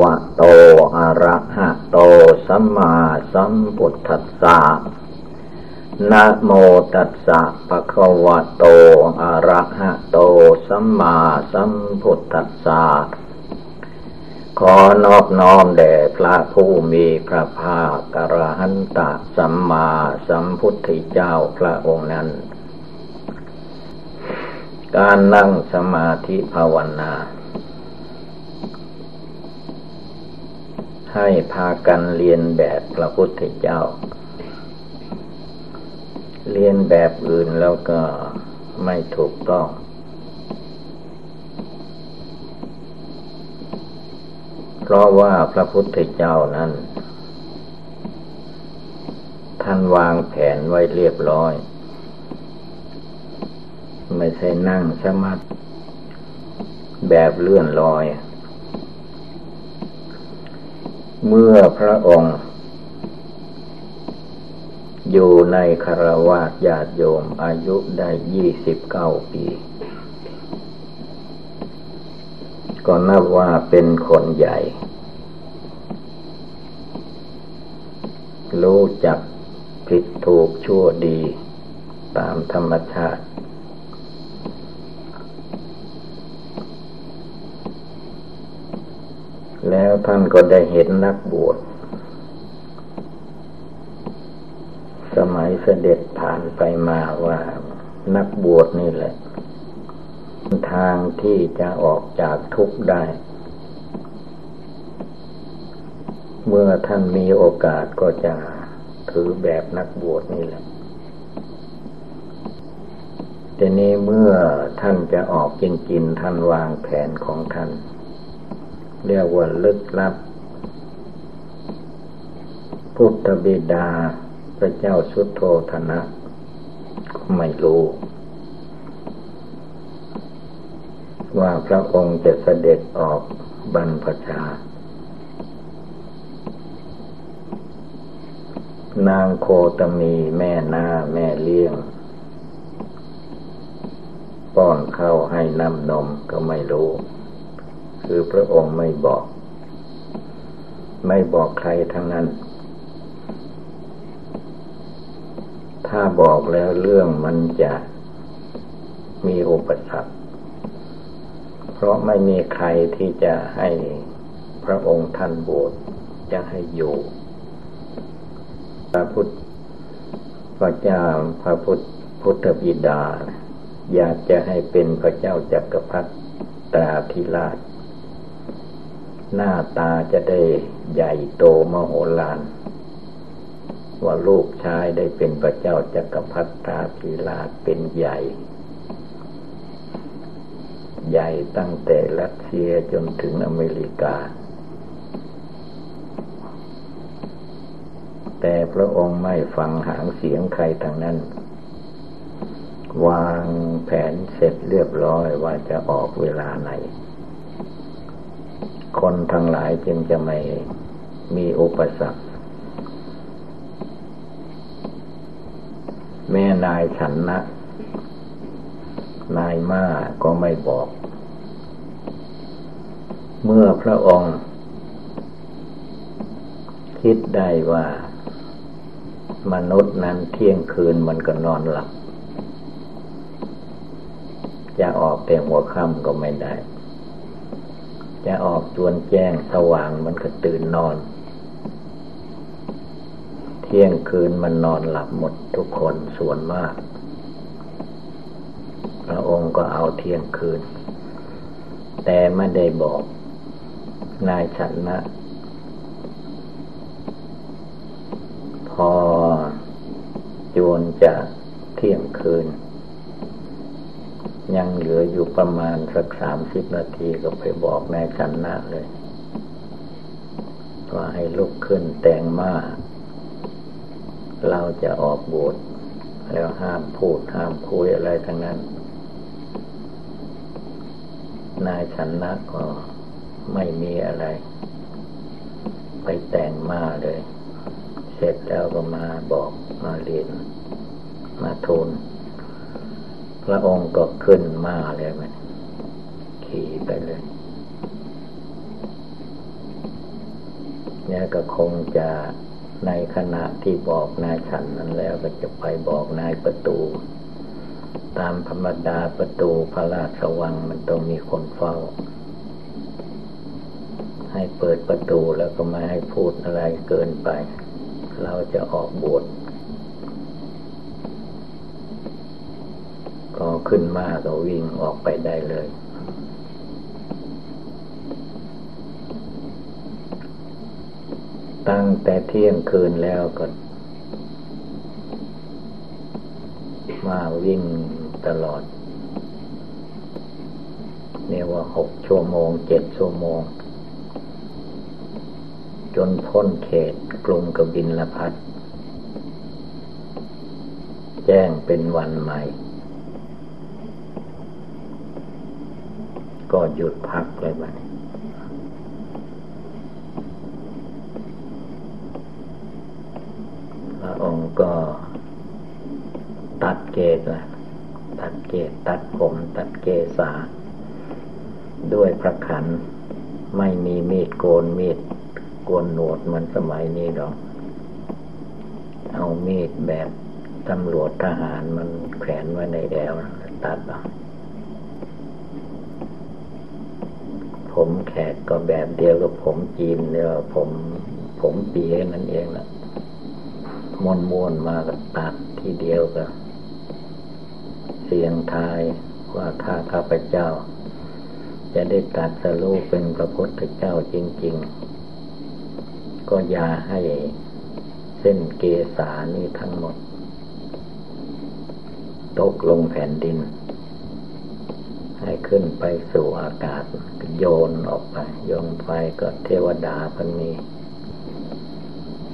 วะโตอะระหะโตสัมมาสัมพุทธัสสะนะโมตัสสะภะคะวะโตอะระหะโตสัมมาสัมพุทธัสสะขอนอบน้อมแด่พระผู้มีพระภาคกระหันตะสัมมาสัมพุทธเจ้าพระองค์นั้น การนั่งสมาธิภาวนา ให้พากันเรียนแบบพระพุทธเจ้า เรียนแบบอื่นแล้วก็ไม่ถูกต้อง เพราะว่าพระพุทธเจ้านั้น ท่านวางแผนไว้เรียบร้อย ไม่ใช่นั่งสมาธิแบบเลื่อนลอย เมื่อพระองค์ อยู่ในคารวะญาติโยมอายุได้ยี่สิบเก้าปี ก็นับว่าเป็นคนใหญ่ รู้จักผิดถูกชั่วดีตามธรรมชาติ แล้วท่านก็ได้เห็นนักบวช สมัยเสด็จผ่านไปมาว่านักบวชนี่แหละ ทางที่จะออกจากทุกข์ได้ เมื่อท่านมีโอกาสก็จะถือแบบนักบวชนี่แหละแต่นี้เมื่อท่านจะออกจริงๆท่านวางแผนของท่าน เรียกว่าลึกลับ พุทธบิดา พระเจ้าสุโธธนะก็ไม่รู้ ว่าพระองค์จะเสด็จออกบรรพชานางโคตมีแม่นาแม่เลี้ยง ป้อนเข้าให้น้ำนมก็ไม่รู้ คือพระองค์ไม่บอก ไม่บอกใครทั้งนั้น ถ้าบอกแล้วเรื่องมันจะมีอุปสรรค เพราะไม่มีใครที่จะให้พระองค์ท่านบวชจะให้อยู่พระพุทธพระเจ้าพระพุทธพุทธบิดา อยากจะให้เป็นพระเจ้าจักรพรรดิตราธิราช หน้าตาจะได้ใหญ่โตมโหฬารว่าลูกชายได้เป็นพระเจ้าจักรพรรดิาภิราเป็นใหญ่ ใหญ่ตั้งแต่รัสเซียจนถึงอเมริกา แต่พระองค์ไม่ฟังหางเสียงใครทางนั้น วางแผนเสร็จเรียบร้อยว่าจะออกเวลาไหน คนทั้งหลายจึงจะไม่มีอุปสรรค แม่นายฉันนะ นายมาก็ไม่บอก เมื่อพระองค์ คิดได้ว่า มนุษย์นั้นเที่ยงคืนมันก็นอนหลับ จะออกแต่หัวค่ำก็ไม่ได้ จะออกจวนแจ้งสว่างมันก็ตื่นนอน เที่ยงคืนมันนอนหลับหมดทุกคนส่วนมาก พระองค์ก็เอาเที่ยงคืน แต่ไม่ได้บอกนายฉันนะพอจวนจะเที่ยงคืน ยังเหลืออยู่ประมาณสักสามสิบนาทีก็ไปบอกนายชันนาเลยว่าให้ลุกขึ้นแต่งมาเราจะออกบวชแล้วห้ามพูดห้ามคุยอะไรทั้งนั้น นายชันนะก็ไม่มีอะไร ไปแต่งมาเลย เสร็จแล้วก็มาบอกมาเรียนมาทูล พระองค์ก็ขึ้นมาเลยมันขี่ไปเลยก็คงจะในขณะที่บอกนายฉันนั้นแล้วก็จะไปบอกนายประตู ตามธรรมดาประตูพระราชวังมันต้องมีคนเฝ้า ให้เปิดประตูแล้วก็ไม่ให้พูดอะไรเกินไป เราจะออกบวช ก็ขึ้นมาก็วิ่งออกไปได้เลย ตั้งแต่เที่ยงคืนแล้วก็ มาวิ่งตลอดเนี่ยว่าหกชั่วโมงเจ็ดชั่วโมง จนพ้นเขตกรุงกบินละพัดแจ้งเป็นวันใหม่ ก็หยุดพักเลยบ้างพระองค์ก็ตัดเกศละตัดเกศตัดผมตัดเกษาด้วยพระขันไม่มีมีดโกนมีดโกนหนวดมันสมัยนี้หรอกเอามีดแบบตำรวจทหารมันแขวนไว้ในแอวตัดเอา ผมแขกก็แบบเดียวกับผมจีนเนี่ยผมผมเปียนั่นเองนะมวนมวนมากับตัดทีเดียวกับเสียงทายว่าถ้าข้าพเจ้า จะได้ตัดสรูปเป็นพระพุทธเจ้าจริง ๆ ก็อย่าให้เส้นเกษานี้ทั้งหมด ตกลงแผ่นดิน ให้ขึ้นไปสู่อากาศโยนออกไป โยนไปก็เทวดาพันมี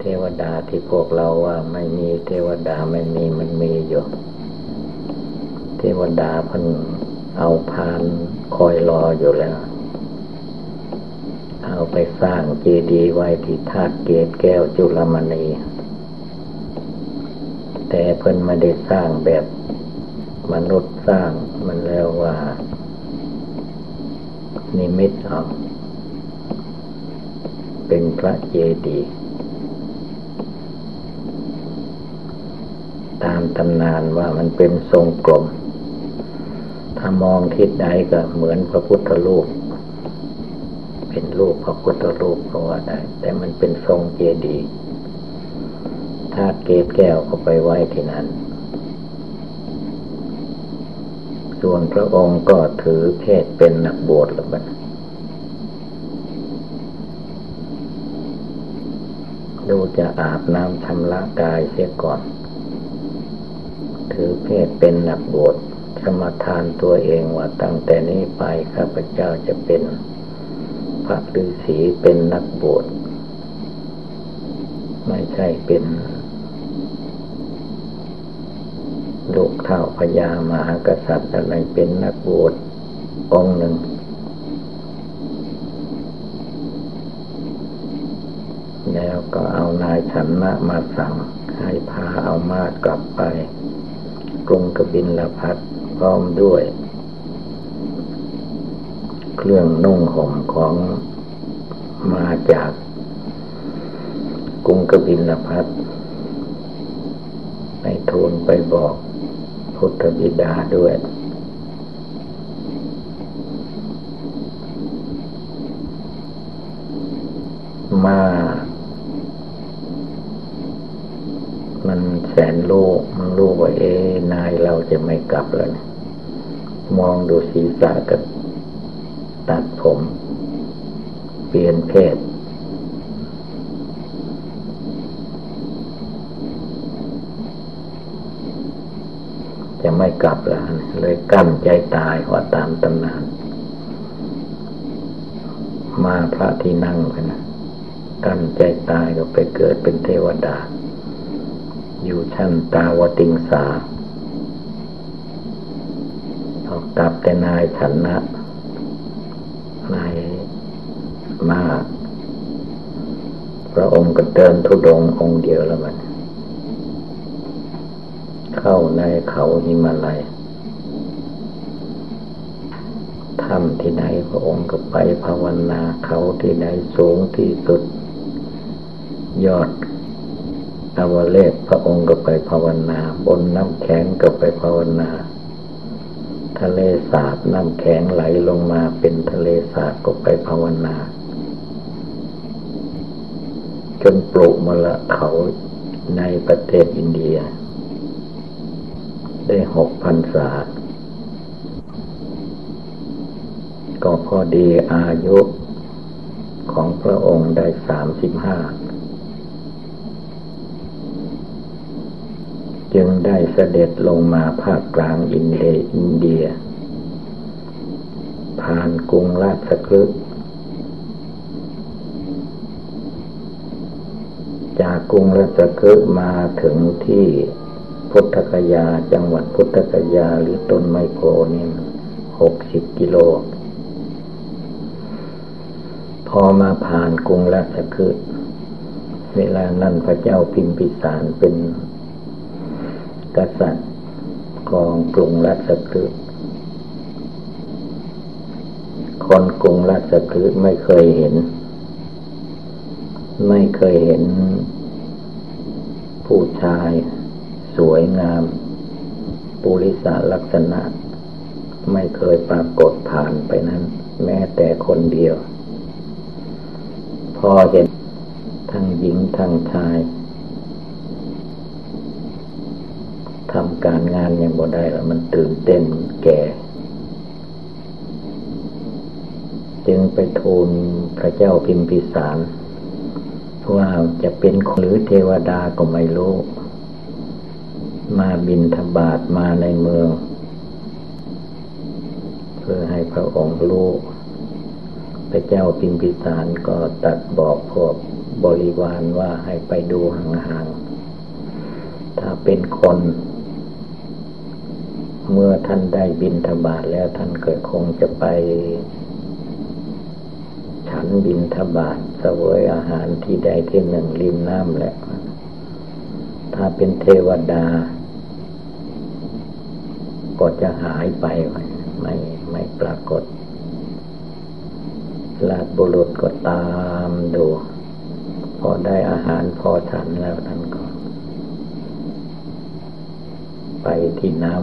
เทวดาที่พวกเราว่าไม่มีเทวดาไม่มีมันมีอยู่ เทวดาพันเอาพานคอยรออยู่แล้ว เอาไปสร้างเจดีย์ไว้ที่ธาตุเกศแก้วจุลมณี แต่เพิ่นไม่ได้สร้างแบบมนุษย์สร้างมันแล้วว่า นิมิตเอาเป็นพระเจดีย์ตามตำนานว่ามันเป็นทรงกลม ถ้ามองทิศใดก็เหมือนพระพุทธรูป เป็นรูปพระพุทธรูปก็ว่าได้ แต่มันเป็นทรงเจดีย์ธาเกศแก้วก็ไปไว้ที่นั้น ส่วนพระองค์ก็ถือเพศเป็นนักบวชแล้วบัดดูจะอาบน้ำชำระกายเสียก่อน ถือเพศเป็นนักบวชสมทานตัวเองว่าตั้งแต่นี้ไปข้าพเจ้าจะเป็น พระฤาษีเป็นนักบวชไม่ใช่เป็นลูก เท่าพญามหากษัตริย์อะไรเป็นนักบวชองหนึ่ง แล้วก็เอานายฉันนะมาสั่ง ให้พาเอามาดกลับไป กรุงกบินละพัดพร้อมด้วย เครื่องนุ่งห่มของมาจากกรุงกบินละพัดไปทูลไปบอก พุทธบิดาด้วย มา มันแสนโลกมันรู้ว่าเอ๊นายเราจะไม่กลับแล้วมองดูศีรษะกับตัดผม เปลี่ยนเพศ จะไม่กลับแล้วเลยกั้นใจตายว่าตามตำนาน มาพระที่นั่งกันนะกั้นใจตายก็ไปเกิดเป็นเทวดา อยู่ชั้นตาวติงสาออกกลับแต่นายชนะนายมาพระองค์ก็เดินทุดงองค์เดียวแล้วมัน เข้าในเขาหิมาลัยถ้ำที่ไหนพระองค์ก็ไปภาวนาเขาที่ไหนสูงที่สุด ยอดอาวเลศพระองค์ก็ไปภาวนา บนน้ำแข็งก็ไปภาวนา ทะเลสาบน้ำแข็งไหลลงมาเป็นทะเลสาบก็ไปภาวนา จนปลุกมละเขาในประเทศอินเดีย ได้หกพันศาก็พอดีอายุของพระองค์ได้สามสิบห้า จึงได้เสด็จลงมาภาคกลางอินเดียอินเดีย ผ่านกรุงราชคฤห์จากกรุงราชคฤห์มาถึงที่ พุทธกยา จังหวัดพุทธกยาหรือต้นไมโพนี่หกสิบกิโล พอมาผ่านกรุงราชคฤห์เวลานั้นพระเจ้าพิมพิสารเป็นกษัตริย์กองกรุงราชคฤห์คนกรุงราชคฤห์ไม่เคยเห็น ไม่เคยเห็น ผู้ชาย สวยงาม ปุริสาลักษณะ ไม่เคยปรากฏผ่านไปนั้น แม้แต่คนเดียว พอเห็นทั้งหญิงทั้งชายทำการงานยังบ่ได้แล้วมันตื่นเต้นแก่ จึงไปทูลพระเจ้าพิมพิสารว่าจะเป็นหรือเทวดาก็ไม่รู้ มาบินธบาตมาในเมือง เพื่อให้พระองค์รู้พระเจ้าพิมพิสารก็ตัดบอกพวกบริวารว่าให้ไปดูห่างๆ ถ้าเป็นคน เมื่อท่านได้บินธบาตแล้วท่านเกิดคงจะไป ฉันบินธบาตเสวยอาหารที่ใดที่หนึ่งริมน้ำแหละ ถ้าเป็นเทวดา ก็จะหายไปไม่ไม่ปรากฏลาดบุรุษก็ตามดู พอได้อาหารพอฉันแล้วท่านก็ ไปที่น้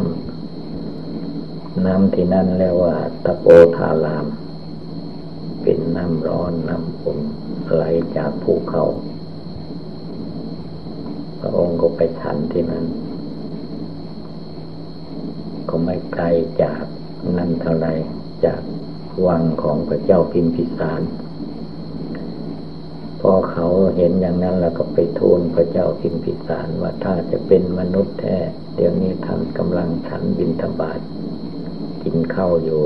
ำน้ำที่นั่นแล้วว่าตะโปธาราม เป็นน้ำร้อนน้ำฝนไหลจากภูเขา พระองค์ก็ไปฉันที่นั้น ก็ไม่ไกลจากนั่นเท่าไรจากวังของพระเจ้าพิมพิสาร พอเขาเห็นอย่างนั้นแล้วก็ไปทูลพระเจ้าพิมพิสารว่าถ้าจะเป็นมนุษย์แท้ เดี๋ยวนี้ท่านกำลังฉันบินธบาตกินข้าวอยู่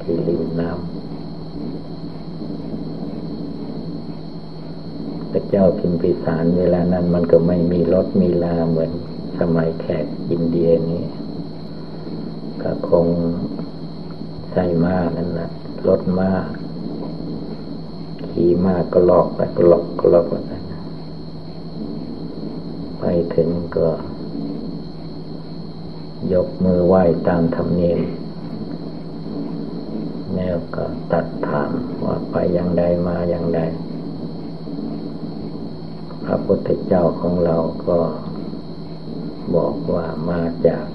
ที่ริมน้ำพระเจ้าพิมพิสารเวลานั้นมันก็ไม่มีรถมีลาเหมือนสมัยแขกอินเดียนี้ ก็คงใส่มานั่นแหละรถมาขี่มาก็ลอกไปก็ลอกก็ลอกไปไปถึงก็ ยกมือไหว้ตามธรรมเนียมแล้วก็ตัดถามว่าไปอย่างใดมาอย่างใดพระพุทธเจ้าของเราก็บอกว่ามาจาก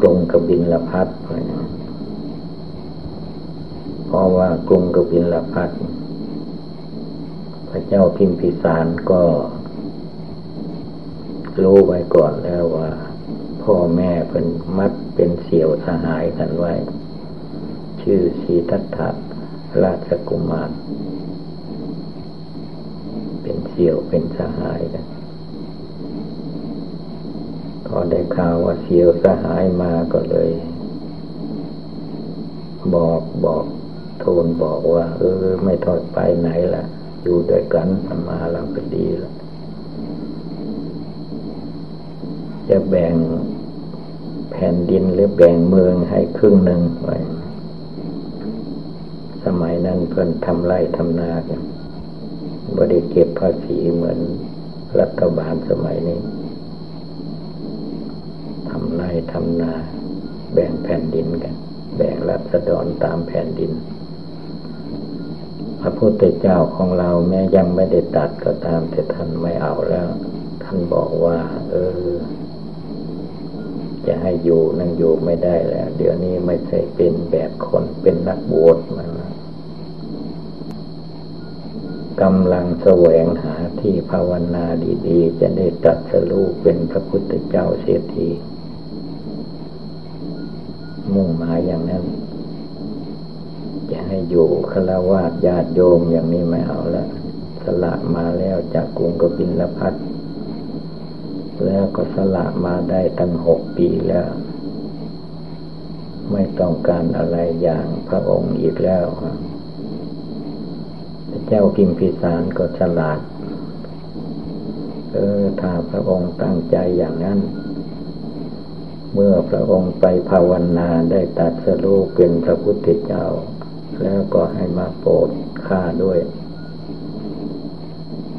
กรุงกบินลพัทเพราะว่ากรุงกบินลพัทพระเจ้าพิมพิสารก็รู้ไว้ก่อนแล้วว่า พ่อแม่เป็นมัดเป็นเสี่ยวสหายกันไว้ ชื่อสีทัตถะราชกุมาร เป็นเสี่ยวเป็นสหายกัน พอได้ข่าวว่าเสียวสหายมาก็เลย บอกบอกโทูลบอกว่า เออ ไม่ทอดไปไหนล่ะอยู่ด้วยกันมาเราก็ดีล้วจะแบ่งแผ่นดินหรือแบ่งเมืองให้ครึ่งหนึ่งไว้สมัยนั้นเพิ่นทำไร่ทำนากันบริเก็บภาษีเหมือนรัฐบาลสมัยนี้ ทำไร่ทำนา แบ่งแผ่นดินกัน แบ่งรัศดรตามแผ่นดิน พระพุทธเจ้าของเราแม้ยังไม่ได้ตัดก็ตามแต่ท่านไม่เอาแล้ว ท่านบอกว่า เออ จะให้อยู่นั่งอยู่ไม่ได้แล้ว เดี๋ยวนี้ไม่ใช่เป็นแบบคนเป็นนักบวชมากำลังแสวงหาที่ภาวนาดี ๆ จะได้ตัดสรู้เป็นพระพุทธเจ้าเสียที มุ่งหมายอย่างนั้น จะให้อยู่คารวะญาติโยมอย่างนี้ไม่เอาละสละมาแล้วจากกรุงกบินละพัดแล้วก็สละมาได้ตั้งหกปีแล้ว ไม่ต้องการอะไรอย่างพระองค์อีกแล้วพระเจ้ากิมพิสารก็ฉลาด เออถ้าพระองค์ตั้งใจอย่างนั้น เมื่อพระองค์ไปภาวนาได้ตัดสรูปเป็นพระพุทธเจ้า แล้วก็ให้มาโปรดข้าด้วย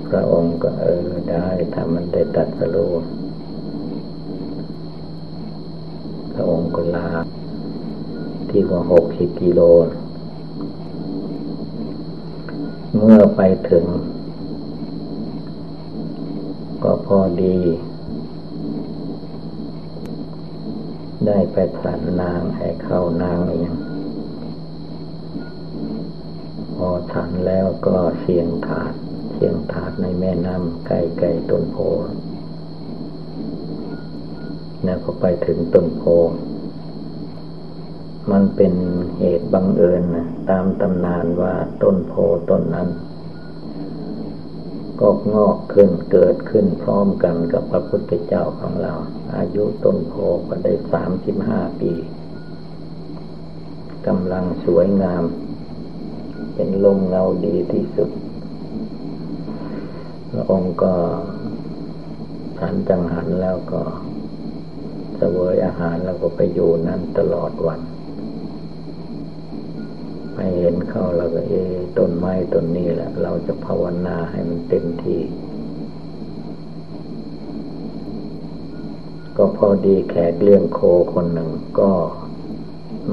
พระองค์ก็เออได้ถ้ามันได้ตัดสรูปพระองค์ก็ลา ที่ว่าหกสิบกิโล เมื่อไปถึง ก็พอดี ได้ไปสันนางให้เข้านางเองพอทันแล้วก็เสียงถาด เสียงถาดในแม่น้ำใกล้ๆต้นโพแล้วก็ไปถึงต้นโพ มันเป็นเหตุบังเอิญนะตามตำนานว่าต้นโพต้นนั้น ก็งอกขึ้นเกิดขึ้นพร้อมกันกับพระพุทธเจ้าของเรา อายุต้นโพก็ได้สามสิบห้าปีกำลังสวยงาม เป็นลมเงาดีที่สุดพระองค์ก็หันจังหันแล้วก็เสวยอาหารแล้วก็ไปอยู่นั่นตลอดวัน ให้เห็นเข้าเราก็เอต้นไม้ต้นนี้แหละ เราจะภาวนาให้มันเต็มที่ ก็พอดีแขกเลี้ยงโคคนหนึ่งก็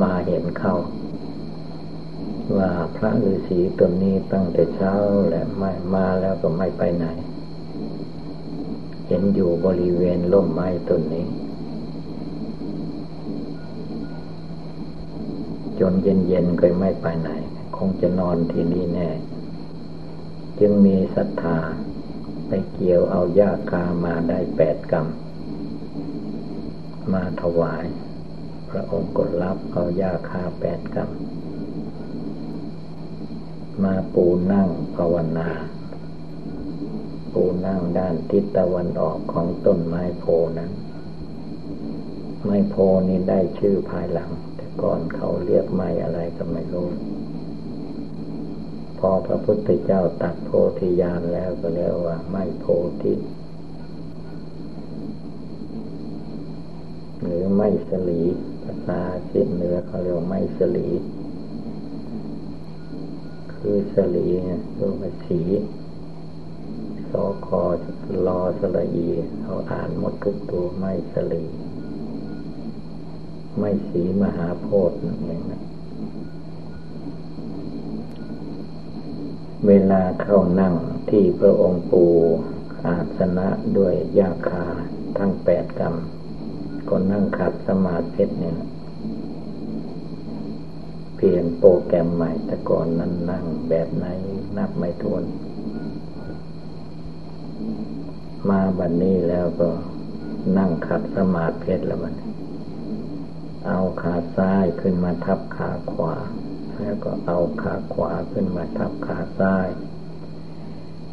มาเห็นเข้า ว่าพระฤาษีตนนี้ตั้งแต่เช้าแหละไม่มาแล้วก็ไม่ไปไหน เห็นอยู่บริเวณร่มไม้ต้นนี้ จนเย็นๆก็ไม่ไปไหน คงจะนอนที่นี่แน่ จึงมีศรัทธาไปเกี่ยวเอายาคามาได้แปดกรรมมาถวาย พระองค์ก็รับเอายาคาแปดกรรมมาปูนั่งภาวนา ปูนั่งด้านทิศตะวันออกของต้นไม้โพนั้น ไม้โพนี้ได้ชื่อภายหลัง ก่อนเขาเรียกไม่อะไรก็ไม่รู้พอพระพุทธเจ้าตัดโพธิญาณแล้วก็เรียกว่าไม่โพธิหรือไม่สลีภาษาชิดเหนือเขาเรียกไม่สลี คือสลีเนี่ยตัวมาสีสอคอรอสลีเขาอ่านหมดทุกตัวไม่สลี ไม่สีมหาโพธิ์นั่นเองนะเวลาเข้านั่งที่พระองค์ปูอาสนะด้วยยาคาทั้งแปดกรรมก็นั่งขัดสมาธิเนี่ย เปลี่ยนโปรแกรมใหม่แต่ก่อนนั้นนั่งแบบไหนนับไม่ทวน มาบัดนนี้แล้วก็นั่งขัดสมาธิแล้วมัน เอาขาซ้ายขึ้นมาทับขาขวา แล้วก็เอาขาขวาขึ้นมาทับขาซ้าย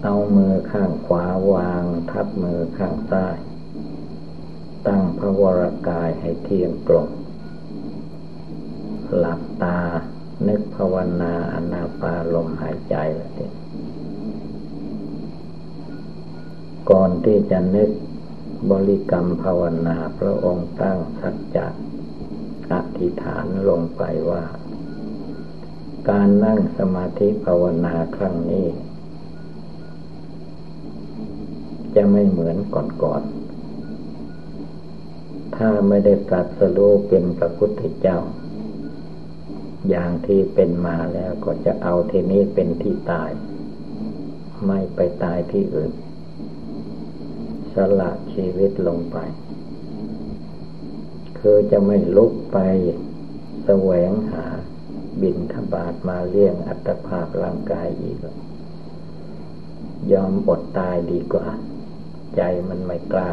เอามือข้างขวาวางทับมือข้างซ้าย ตั้งพระวรากายให้เที่ยงตรง หลับตา นึกภาวนาอนาปาลมหายใจละทีก่อนที่จะนึกบริกรรมภาวนาพระองค์ตั้งสัจจะ อธิษฐานลงไปว่า การนั่งสมาธิภาวนาครั้งนี้ จะไม่เหมือนก่อนๆ ถ้าไม่ได้ตรัสรู้เป็นพระพุทธเจ้า อย่างที่เป็นมาแล้วก็จะเอาที่นี้เป็นที่ตาย ไม่ไปตายที่อื่น สละชีวิตลงไป คือจะไม่ลุกไปแสวงหาบินทบาทมาเลี้ยงอัตภาพร่างกายอีก ยอมอดตายดีกว่า ใจมันไม่กล้า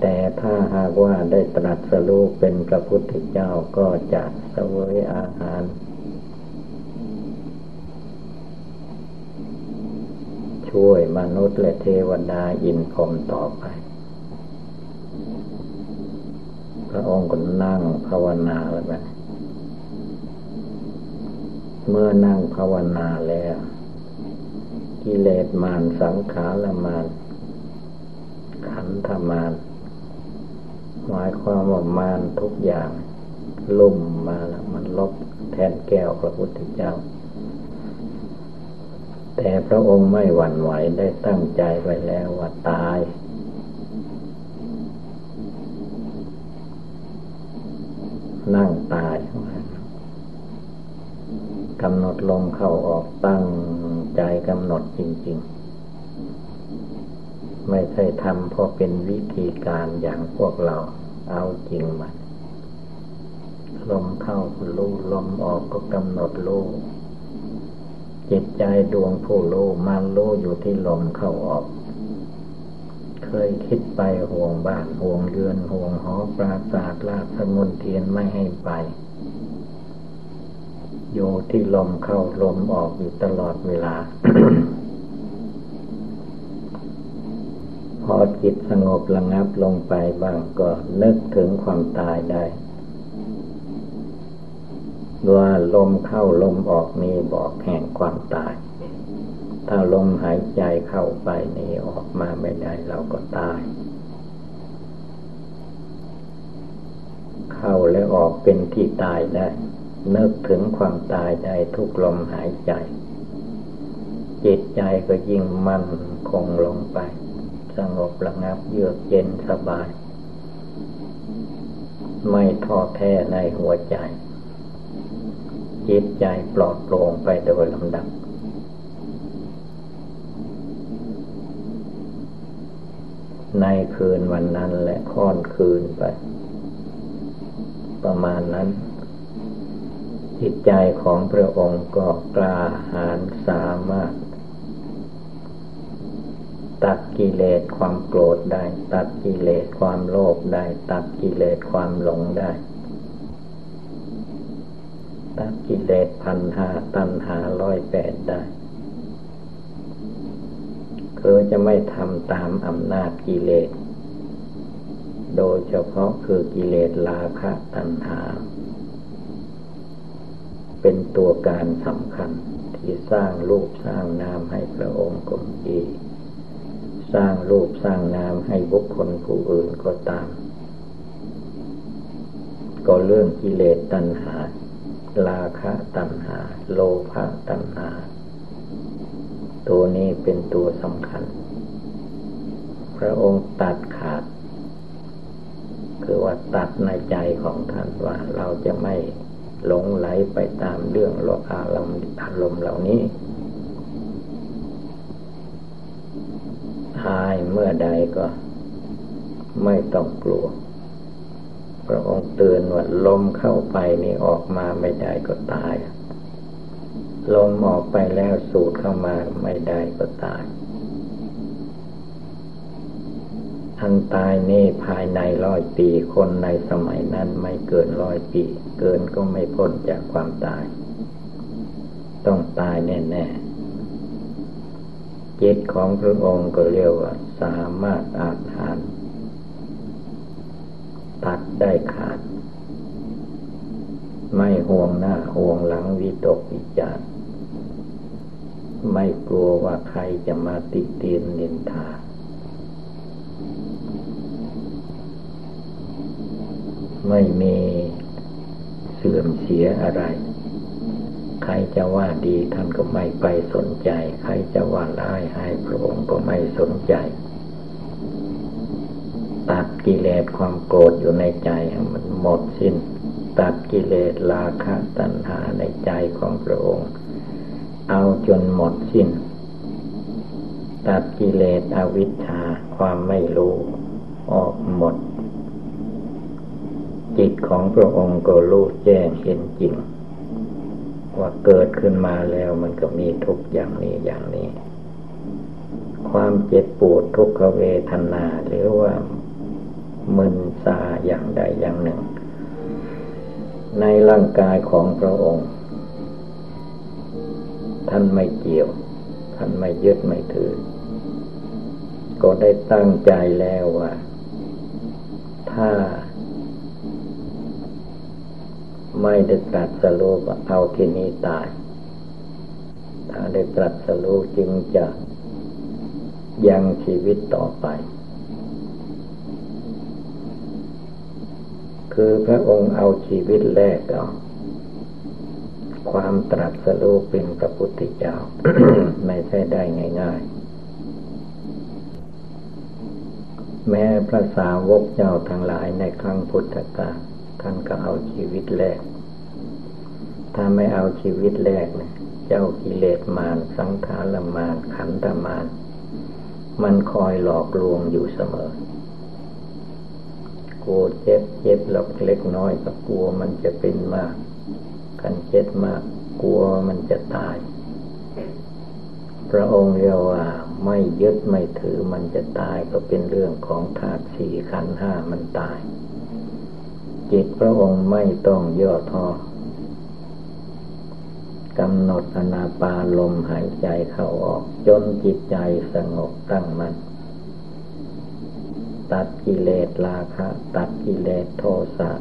แต่ถ้าหากว่าได้ตรัสรู้เป็นพระพุทธเจ้าก็จะเสวยอาหาร ช่วยมนุษย์และเทวดาอินพรมต่อไป พระองค์ก็นั่งภาวนาแล้วไปเมื่อนั่งภาวนาแล้ว กิเลสมานสังขารมานขันธมานหมายความว่ามานทุกอย่าง ลุ่มมาแล้วมันลบแทนแก้วพระพุทธเจ้า แต่พระองค์ไม่หวั่นไหวได้ตั้งใจไว้แล้วว่าตาย นั่งตายกำหนดลมเข้าออกตั้งใจกำหนดจริง ๆ ไม่ใช่ทำเพราะเป็นวิธีการอย่างพวกเราเอาจริงมันลมเข้าก็รู้ลมออกก็กำหนดรู้ จิตใจดวงผู้รู้มันรู้อยู่ที่ลมเข้าออก เคยคิดไปห่วงบ้านห่วงเรือนห่วงหอปราสาทลาสมุนเทียนไม่ให้ไป โยที่ลมเข้าลมออกอยู่ตลอดเวลา พอจิตสงบระงับลงไปบ้างก็นึกถึงความตายได้ ว่าลมเข้าลมออกนี้บอกแห่งความตาย ถ้าลมหายใจเข้าไปนี่ออกมาไม่ได้เราก็ตาย เข้าและออกเป็นที่ตายได้นึกถึงความตายได้ทุกลมหายใจ จิตใจก็ยิ่งมั่นคงลงไป สงบระงับเยือกเย็นสบาย ไม่ท้อแท้ในหัวใจ จิตใจปลอดโปร่งไปโดยลำดับ ในคืนวันนั้นและค่อนคืนไป ประมาณนั้น จิตใจของพระองค์ก็กล้าหาญสามารถ ตัดกิเลสความโกรธได้ ตัดกิเลสความโลภได้ ตัดกิเลสความหลงได้ ตัดกิเลสพันหาตันหาร้อยแปดได้ คือจะไม่ทำตามอำนาจกิเลส โดยเฉพาะคือกิเลสราคะตัณหา เป็นตัวการสำคัญที่สร้างรูปสร้างนามให้พระองค์กงจีสร้างรูปสร้างนามให้บุคคลผู้อื่นก็ตาม ก็เรื่องกิเลสตัณหา ราคะตัณหา โลภะตัณหา ตัวนี้เป็นตัวสำคัญ พระองค์ตัดขาด คือว่าตัดในใจของท่านว่าเราจะไม่หลงไหลไปตามเรื่องโลกอารมณ์อารมณ์เหล่านี้ตายเมื่อใดก็ไม่ต้องกลัว พระองค์เตือนว่าลมเข้าไปนี่ออกมาไม่ได้ก็ตาย ลมออกไปแล้วสูดเข้ามาไม่ได้ก็ตาย อันตายนี่ภายในร้อยปีคนในสมัยนั้นไม่เกินร้อยปี เกินก็ไม่พ้นจากความตาย ต้องตายแน่ๆจิตของพระองค์ก็เรียกว่าสามารถอาหาร ตัดได้ขาด ไม่ห่วงหน้าห่วงหลังวิตกวิจารไม่กลัวว่าใครจะมาติเตียนนินทา ไม่มีเสื่อมเสียอะไร ใครจะว่าดีท่านก็ไม่ไปสนใจ ใครจะว่าร้ายให้พระองค์ก็ไม่สนใจ กิเลสความโกรธอยู่ในใจมันหมดสิ้น ตัดกิเลสราคะตัณหาในใจของพระองค์ เอาจนหมดสิ้น ตัดกิเลสอวิชชาความไม่รู้ออกหมด จิตของพระองค์ก็รู้แจ้งเห็นจริง ว่าเกิดขึ้นมาแล้วมันก็มีทุกอย่างนี้อย่างนี้ ความเจ็บปวดทุกขเวทนาหรือว่า มึนซาอย่างใดอย่างหนึ่ง ในร่างกายของพระองค์ ท่านไม่เกี่ยว ท่านไม่ยึดไม่ถือ ก็ได้ตั้งใจแล้วว่า ถ้า ไม่ได้ตรัสรู้เอาที่นี้ตาย ถ้าได้ตรัสรู้จึงจะยังชีวิตต่อไป คือพระองค์เอาชีวิตแรกเอาความตรัสรู้เป็นพระพุทธเจ้า ไม่ใช่ได้ง่าย ๆ แม้พระสาวกเจ้าทั้งหลายในครั้งพุทธกาลท่านก็เอาชีวิตแรก ถ้าไม่เอาชีวิตแรกเนี่ยเจ้ากิเลสมารสังขารมารขันธมารมันคอยหลอกลวงอยู่เสมอ กลัวเจ็บเจ็บหลอกเล็กน้อยก็กลัวมันจะเป็นมากกันเจ็บมากกลัวมันจะตาย พระองค์เรียกว่า ไม่ยึดไม่ถือมันจะตายก็เป็นเรื่องของธาตุสี่ขันห้ามันตาย จิตพระองค์ไม่ต้องย่อท้อกำหนดอนาปาลมหายใจเข้าออก จนจิตใจสงบตั้งมัน่น ตัดกิเลสราคะ ตัดกิเลสโทสะ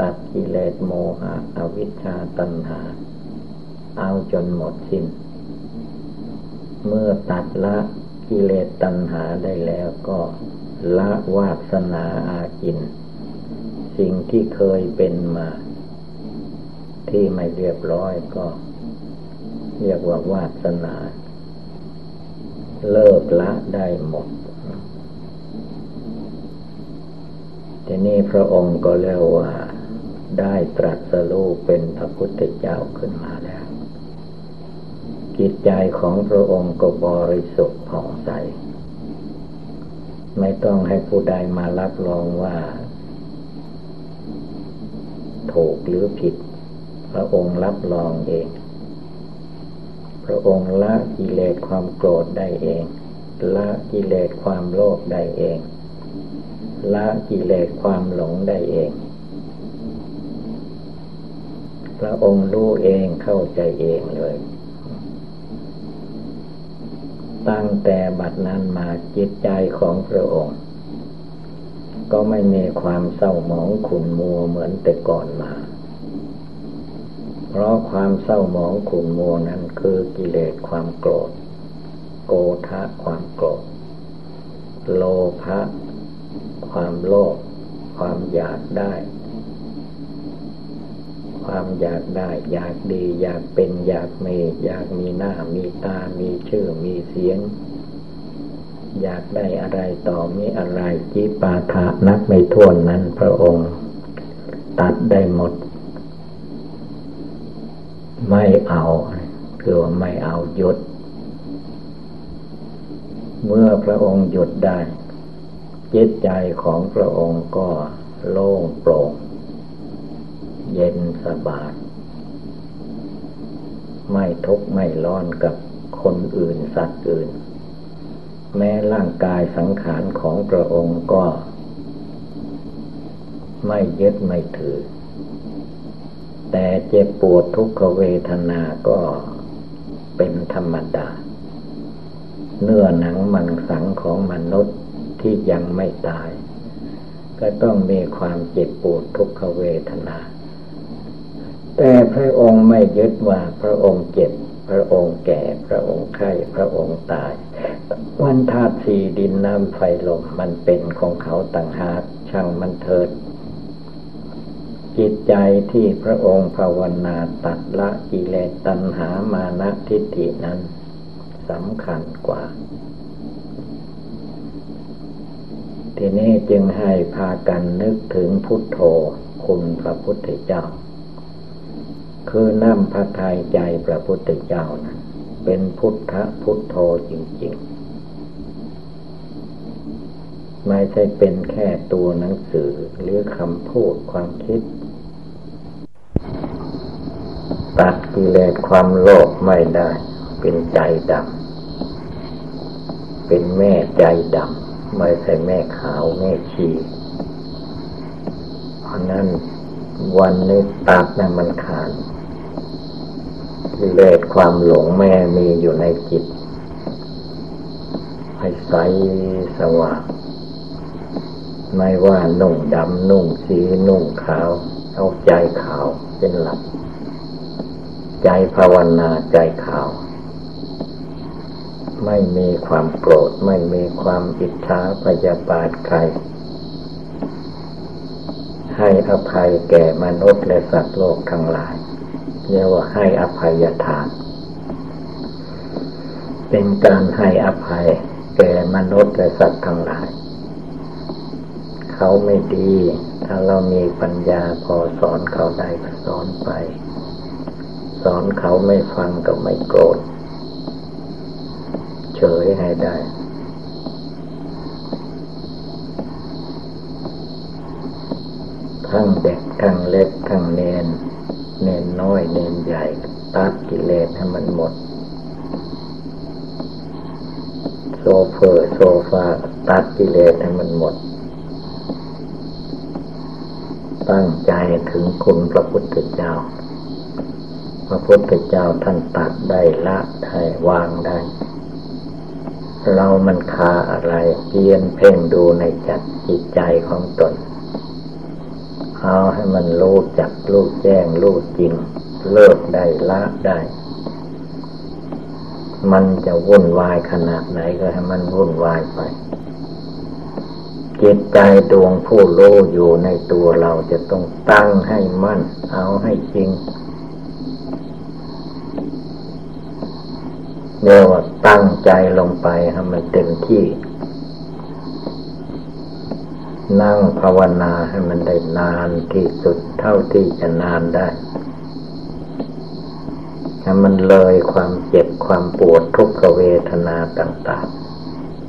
ตัดกิเลสโมหะ อวิชชาตัณหา เอาจนหมดสิ้น เมื่อตัดละกิเลสตัณหาได้แล้วก็ละวาสนาอากิน สิ่งที่เคยเป็นมา ที่ไม่เรียบร้อยก็ เรียกว่าวาสนา เลิกละได้หมด ทีนี้พระองค์ก็เรียกว่าได้ตรัสรู้เป็นพระพุทธเจ้าขึ้นมาแล้ว จิตใจของพระองค์ก็บริสุทธิ์ผ่องใส ไม่ต้องให้ผู้ใดมารับรองว่าถูกหรือผิด พระองค์รับรองเอง พระองค์ละกิเลสความโกรธได้เอง ละกิเลสความโลภได้เอง ละกิเลสความหลงได้เอง พระองค์รู้เองเข้าใจเองเลย ตั้งแต่บัดนั้นมาจิตใจของพระองค์ ก็ไม่มีความเศร้าหมองขุ่นมัวเหมือนแต่ก่อนมา เพราะความเศร้าหมองขุ่นมัวนั้นคือกิเลสความโกรธ โกธะความโกรธ โลภะ ความโลภความอยากได้ ความอยากได้ อยากดี อยากเป็นอยากมี อยากมีหน้ามีตา มีชื่อมีเสียง อยากได้อะไรต่อมีอะไรจีปาถะนักไม่ท้วนนั้นพระองค์ ตัดได้หมด ไม่เอาคือว่าไม่เอาหยุด เมื่อพระองค์หยุดได้ จิตใจของพระองค์ก็โล่งโปร่ง เย็นสบาย ไม่ทุกข์ไม่ร้อนกับคนอื่นสัตว์อื่น แม้ร่างกายสังขารของพระองค์ก็ ไม่ยึดไม่ถือ แต่เจ็บปวดทุกขเวทนาก็เป็นธรรมดา เนื้อหนังมังสังของมนุษย์ ที่ยังไม่ตาย ก็ต้องมีความเจ็บปวดทุกขเวทนา แต่พระองค์ไม่ยึดว่าพระองค์เจ็บ พระองค์แก่ พระองค์ไข้ พระองค์ตาย วันธาตุสี่ดินน้ำไฟลมมันเป็นของเขาต่างหากช่างมันเถิดจิตใจที่พระองค์ภาวนาตัดละกิเลสตัณหามานะทิฏฐินั้นสำคัญกว่า ทีนี้จึงให้พากันนึกถึงพุทโธคุณพระพุทธเจ้า คือน้ำพระทัยใจพระพุทธเจ้านั้นเป็นพุทธพุทโธจริง ๆ ไม่ใช่เป็นแค่ตัวหนังสือหรือคำพูดความคิด ตัดกิเลสความโลภไม่ได้ เป็นใจดำเป็นแม่ใจดำ ไม่ใช่แม่ขาวแม่ชีเพราะนั้นวันนี้ตัดนะมันขาดกิเลสความหลงแม่มีอยู่ในจิตให้ใสสว่างไม่ว่านุ่งดำนุ่งสีนุ่งขาวเอาใจขาวเป็นหลัก ใจภาวนาใจขาว ไม่มีความโกรธ ไม่มีความอิจฉาพยาบาทใคร ให้อภัยแก่มนุษย์และสัตว์โลกทั้งหลายเรียกว่าให้อภัยทาน เป็นการให้อภัยแก่มนุษย์และสัตว์ทั้งหลาย เขาไม่ดี ถ้าเรามีปัญญาพอสอนเขาได้ก็สอนไป สอนเขาไม่ฟังก็ไม่โกรธ เฉยให้ได้ ทั้งเด็กทั้งเล็กทั้งเณร เณรน้อยเณรใหญ่ตัดกิเลสให้มันหมด โซเฟอร์โซฟาตัดกิเลสให้มันหมด ตั้งใจถึงคุณพระพุทธเจ้าพระพุทธเจ้าท่านตัดได้ละได้วางได้ เรามันคาอะไรเพียนเพ่งดูในจัดจิตใจของตน เอาให้มันรู้จักรู้แจ้งรู้จริง เลิกได้ละได้ มันจะวุ่นวายขนาดไหนก็ให้มันวุ่นวายไปจิตใจดวงผู้รู้อยู่ในตัวเราจะต้องตั้งให้มั่น เอาให้จริง เรียกว่าตั้งใจลงไปให้มันเต็มที่ นั่งภาวนาให้มันได้นานที่สุดเท่าที่จะนานได้ให้มันเลยความเจ็บความปวดทุกขเวทนาต่าง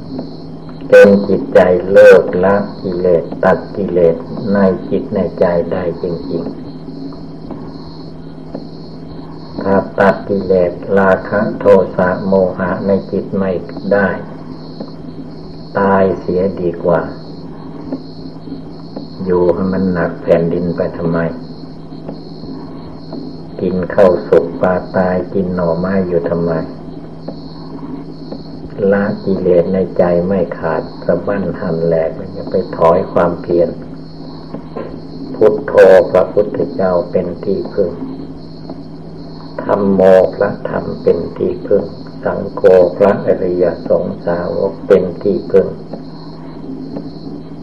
ๆจนจิตใจเลิกละกิเลสตัดกิเลสในจิตในใจได้จริง ๆ ถ้าตัดกิเลสราคะโทสะโมหะในจิตไม่ได้ ตายเสียดีกว่า อยู่ให้มันหนักแผ่นดินไปทำไม กินข้าวสุกปลาตายกินหน่อไม้อยู่ทำไมละกิเลสในใจไม่ขาดสะบั้นหันแหลกมันจะไปถอยความเพียรพุทโธพระพุทธเจ้าเป็นที่พึ่ง ธรรมโมพระธรรมเป็นที่พึ่ง สังโฆพระอริยสงสาวกเป็นที่พึ่ง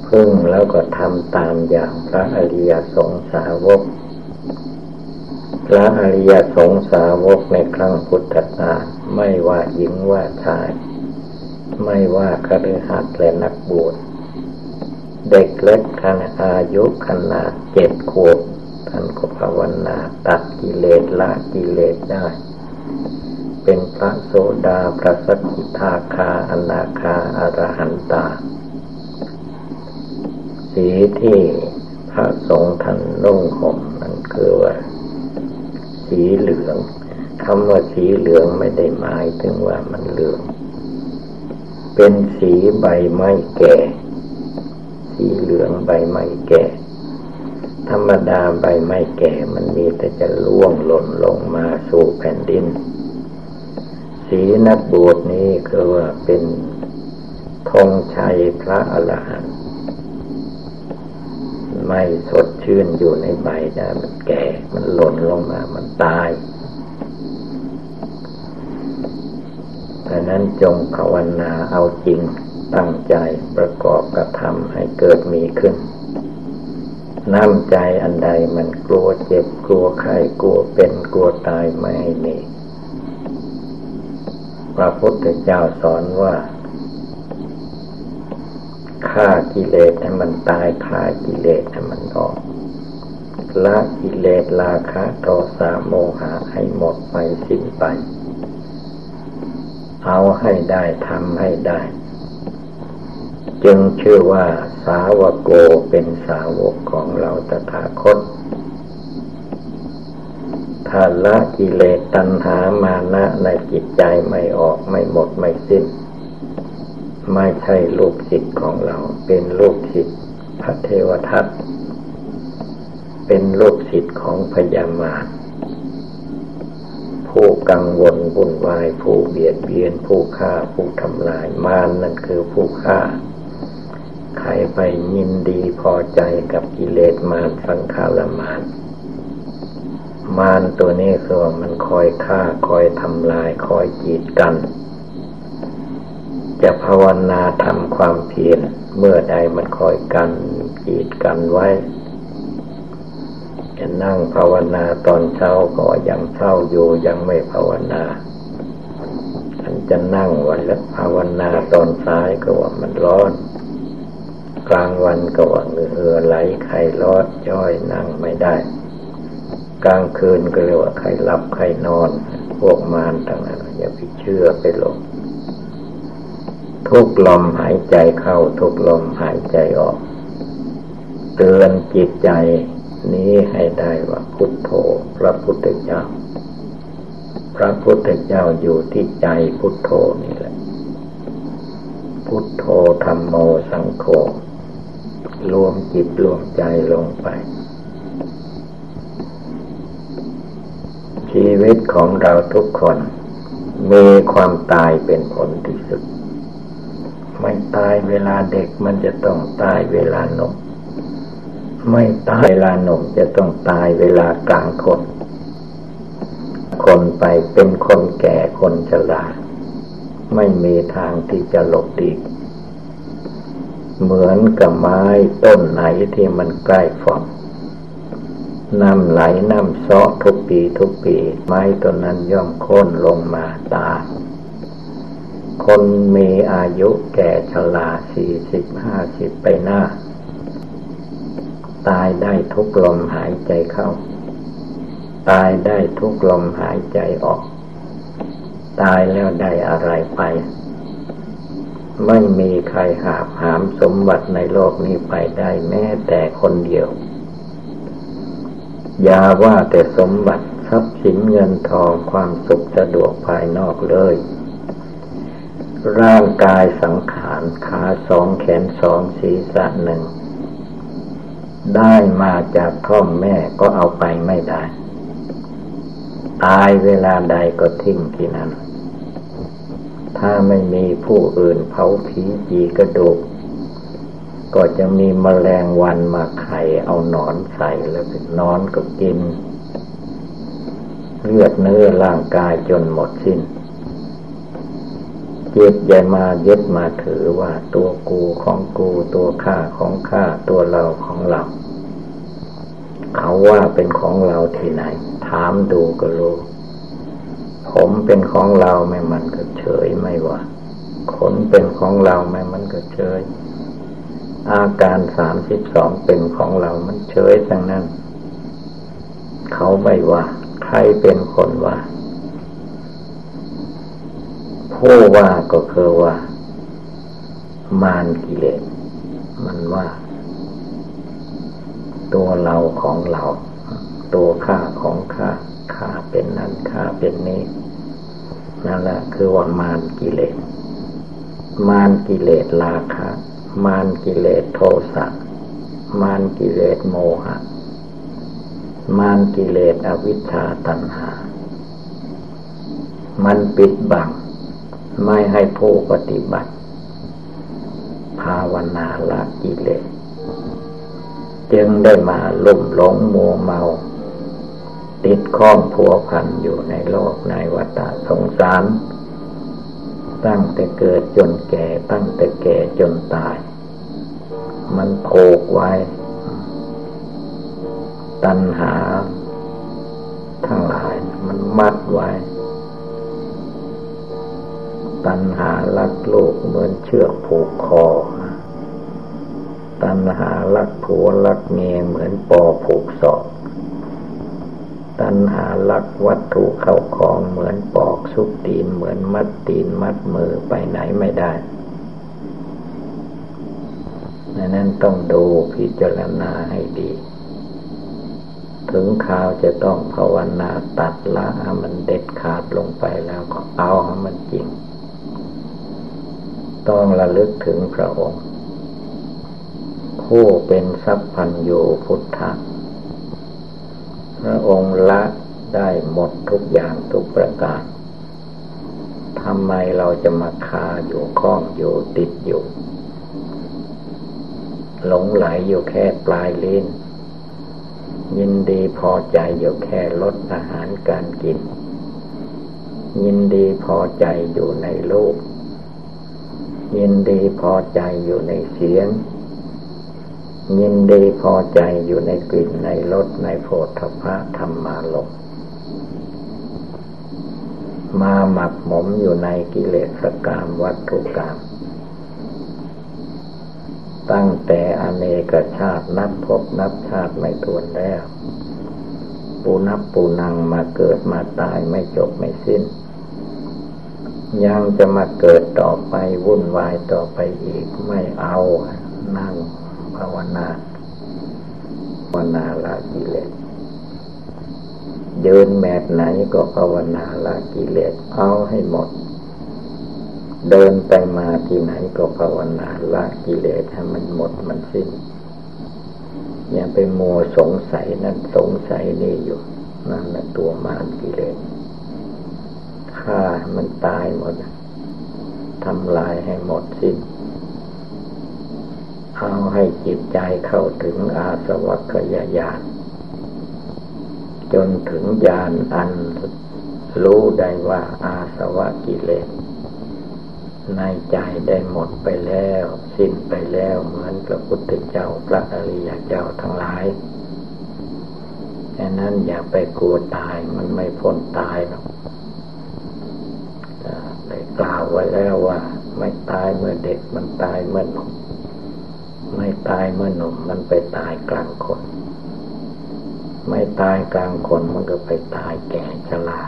พึ่งแล้วก็ทำตามอย่างพระอริยสงสาวก พระอริยสงสาวกในครั้งพุทธกาลไม่ว่าหญิงว่าชาย ไม่ว่าคฤหัสถ์และนักบวชเด็กเล็กขนาดอายุขนาดเจ็ดขวบ ท่านก็ภาวนาตัดกิเลสละกิเลสได้ เป็นพระโสดาพระสกิทาคาอนาคาอรหันตา สีที่พระสงฆ์ท่านนุ่งห่มนั่นคือว่าสีเหลืองคำว่าสีเหลืองไม่ได้หมายถึงว่ามันเหลือง เป็นสีใบไม้แก่ สีเหลืองใบไม้แก่ ธรรมดาใบไม้แก่มันมีแต่จะล่วงหล่นลงมาสู่แผ่นดิน สีนักบวชนี้คือว่าเป็นธงชัยพระอรหันต์ไม่สดชื่นอยู่ในใบนะมันแก่ มันหล่นลงมา มันตายดังนั้นจงภาวนาเอาจริงตั้งใจประกอบกระทำให้เกิดมีขึ้น น้ำใจอันใดมันกลัวเจ็บกลัวไข้กลัวเป็นกลัวตายไม่ให้มีพระพุทธเจ้าสอนว่าฆ่ากิเลสให้มันตายฆ่ากิเลสให้มันออกละกิเลสราคะโทสะโมหะให้หมดไปสิ้นไป เอาให้ได้ทำให้ได้ จึงชื่อว่าสาวโกเป็นสาวกของเราตถาคตถ้าละกิเลสตัณหามานะในจิตใจไม่ออกไม่หมดไม่สิ้น ไม่ใช่ลูกศิษย์ของเรา เป็นลูกศิษย์พระเทวทัตเป็นลูกศิษย์ของพญามารผู้กังวลวุ่นวายผู้เบียดเบียนผู้ฆ่าผู้ทำลายมารนั่นคือผู้ฆ่า ใครไปยินดีพอใจกับกิเลสมารสังขารมารมารตัวนี้คือว่ามันคอยฆ่าคอยทำลายคอยจีดกัน จะภาวนาทำความเพียรเมื่อใดมันคอยกันจีดกันไว้ จะนั่งภาวนาตอนเช้าก็ยังเศร้าอยู่ยังไม่ภาวนาอันจะนั่งวันละภาวนาตอนสายก็ว่ามันร้อน กลางวันก็ว่าเหือไหลไข้ร้อนจ้อยนั่งไม่ได้ กลางคืนก็เรียกว่าใครหลับใครนอน พวกมารต่างนั้นอย่าไปเชื่อไปหลงทุกลมหายใจเข้าทุกลมหายใจออก เตือนจิตใจนี้ให้ได้ว่าพุทโธพระพุทธเจ้า พระพุทธเจ้าอยู่ที่ใจพุทโธนี่แหละ พุทโธธรรมโมสังโฆ รวมจิตรวมใจลงไป ชีวิตของเราทุกคน มีความตายเป็นผลที่สุด ไม่ตายเวลาเด็กมันจะต้องตายเวลาหนุ่มไม่ตายเวลาหนุ่มจะต้องตายเวลากลางคน คนไปเป็นคนแก่คนชราไม่มีทางที่จะหลบดี เหมือนกับไม้ต้นไหนที่มันใกล้ฝั่งน้ำไหลน้ำซาะทุกปีทุกปี ไม้ต้นนั้นย่อมโค่นลงมาตา คนมีอายุแก่ชราสี่สิบห้าสิบไปหน้า ตายได้ทุกลมหายใจเข้า ตายได้ทุกลมหายใจออก ตายแล้วได้อะไรไป ไม่มีใครหาบหามสมบัติในโลกนี้ไปได้แม้แต่คนเดียว อย่าว่าแต่สมบัติทรัพย์สินเงินทองความสุขสะดวกภายนอกเลย ร่างกายสังขารขาสองแขนสองศีรษะหนึ่ง ได้มาจากท้องแม่ก็เอาไปไม่ได้ ตายเวลาใดก็ทิ้งที่นั้น ถ้าไม่มีผู้อื่นเผาผีจีกระดูก ก็จะมีมแมลงวันมาไข่เอาหนอนใส่แล้วนอนก็กิน เลือดเนื้อร่างกายจนหมดสิ้นจิตใหญ่มายึดมาถือว่าตัวกูของกูตัวข้าของข้าตัวเราของเรา เขาว่าเป็นของเราที่ไหน ถามดูก็รู้ ผมเป็นของเราไม่มันก็เฉยไม่ว่าขนเป็นของเราไม่มันก็เฉย อาการสามสิบสองเป็นของเรามันเฉยทั้งนั้น เขาไม่ว่า ใครเป็นคนว่า ผู้ว่าก็คือว่า มานกิเลสมันว่า ตัวเราของเรา ตัวข้าของข้า ข้าเป็นนั้นข้าเป็นนี้นั่นแหละคือว่ามานกิเลส มานกิเลสราคะ มานกิเลสโทสะมานกิเลสโมหะ มานกิเลสอวิชชาตัณหา มันปิดบังไม่ให้ผู้ปฏิบัติ ภาวนาละกิเลส จึงได้มาลุ่มหลงมัวเมา ติดข้องผัวพันอยู่ในโลกในวัฏสงสาร ตั้งแต่เกิดจนแก่ ตั้งแต่แก่จนตาย มันโผกไว้ ตัณหา ทั้งหลายมันมัดไว้ ตัณหาลักโลกเหมือนเชือกผูกคอ ตัณหาลักผัวลักเมียเหมือนปอผูกศอก ตัณหาลักวัตถุเข้าของเหมือนปอกสุกตีนเหมือนมัดตีนมัดมือไปไหนไม่ได้ดังนั้นต้องดูพิจารณาให้ดี ถึงข่าวจะต้องภาวนาตัดละมันเด็ดขาดลงไปแล้วก็เอาให้มันจริง ต้องระลึกถึงพระองค์ ผู้เป็นสัพพัญโยพุทธะ พระองค์ละได้หมดทุกอย่างทุกประการทำไมเราจะมาคาอยู่ข้องอยู่ติดอยู่ หลงไหลอยู่แค่ปลายลิ้นยินดีพอใจอยู่แค่ลดอาหารการกิน ยินดีพอใจอยู่ในรูปยินดีพอใจอยู่ในเสียง ยินดีพอใจอยู่ในกลิ่นในรสในโผฏฐพะธรรมาลมมาหมักหมมอยู่ในกิเลสกรรมวัตถุกรรมตั้งแต่อเนกชาตินับพบนับชาติไม่ทวนแล้ว ปูนับปูนังมาเกิดมาตายไม่จบไม่สิ้น ยังจะมาเกิดต่อไปวุ่นวายต่อไปอีกไม่เอานั่ง ภาวนาภาวนาละกิเลสเดินแมดไหนก็ภาวนาละกิเลสเอาให้หมด เดินไปมาที่ไหนก็ภาวนาละกิเลสให้มันหมดมันสิ้น อย่าไปมัวสงสัยนั่นสงสัยนี่อยู่นั่นแหละตัวมารกิเลสฆ่ามันตายหมดทำลายให้หมดสิ้น เอาให้จิตใจเข้าถึงอาสวัคยายานจนถึงญาณอันรู้ได้ว่าอาสวะกิเลสในใจได้หมดไปแล้ว สิ้นไปแล้วเหมือนพระพุทธเจ้าพระอริยเจ้าทั้งหลายดังนั้นอย่าไปกลัวตายมันไม่พ้นตายหรอกได้กล่าวไว้แล้วว่า ไม่ตายเมื่อเด็กมันตายเมื่อหนุ่ม ไม่ตายเมื่อหนุ่มมันไปตายกลางคน ไม่ตายกลางคนมันก็ไปตายแก่ชรา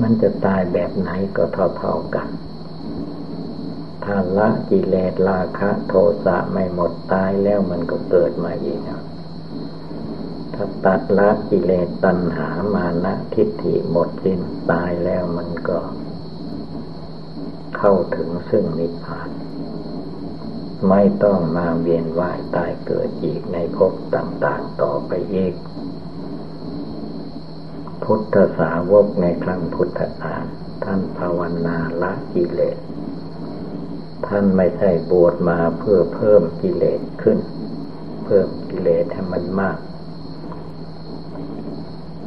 มันจะตายแบบไหนก็เท่าๆกันถ้าละกิเลสราคะโทสะไม่หมดตายแล้วมันก็เกิดมาอีกถ้าตัดละกิเลสตัณหามานะทิฏฐิหมดสิ้นตายแล้วมันก็ เข้าถึงซึ่งนิพพาน ไม่ต้องมาเวียนว่ายตายเกิดอีกในภพต่าง ๆ ต่อไปอีก พุทธสาวกในครั้งพุทธกาลท่านภาวนาละกิเลส ท่านไม่ใช่บวชมาเพื่อเพิ่มกิเลสขึ้น เพิ่มกิเลสให้มันมาก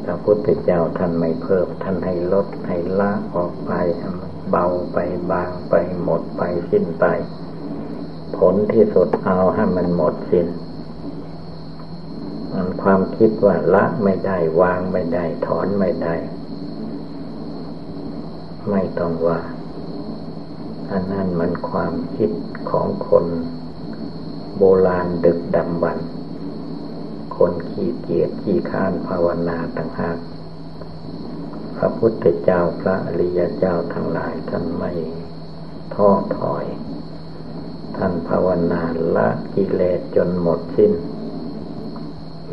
พระพุทธเจ้าท่านไม่เพิ่ม ท่านให้ลดให้ละออกไปเบาไปบางไปหมดไปสิ้นไป ผลที่สุดเอาให้มันหมดสิ้นความคิดว่าละไม่ได้วางไม่ได้ ถอนไม่ได้ ไม่ต้องว่า อันนั้นมันความคิดของคนโบราณดึกดำบรรคนขี้เกียจขี้ข้านภาวนาต่างหากพระพุทธเจ้าพระอริยเจ้าทั้งหลายท่านไม่ท้อถอย ท่านภาวนาละกิเลสจนหมดสิ้น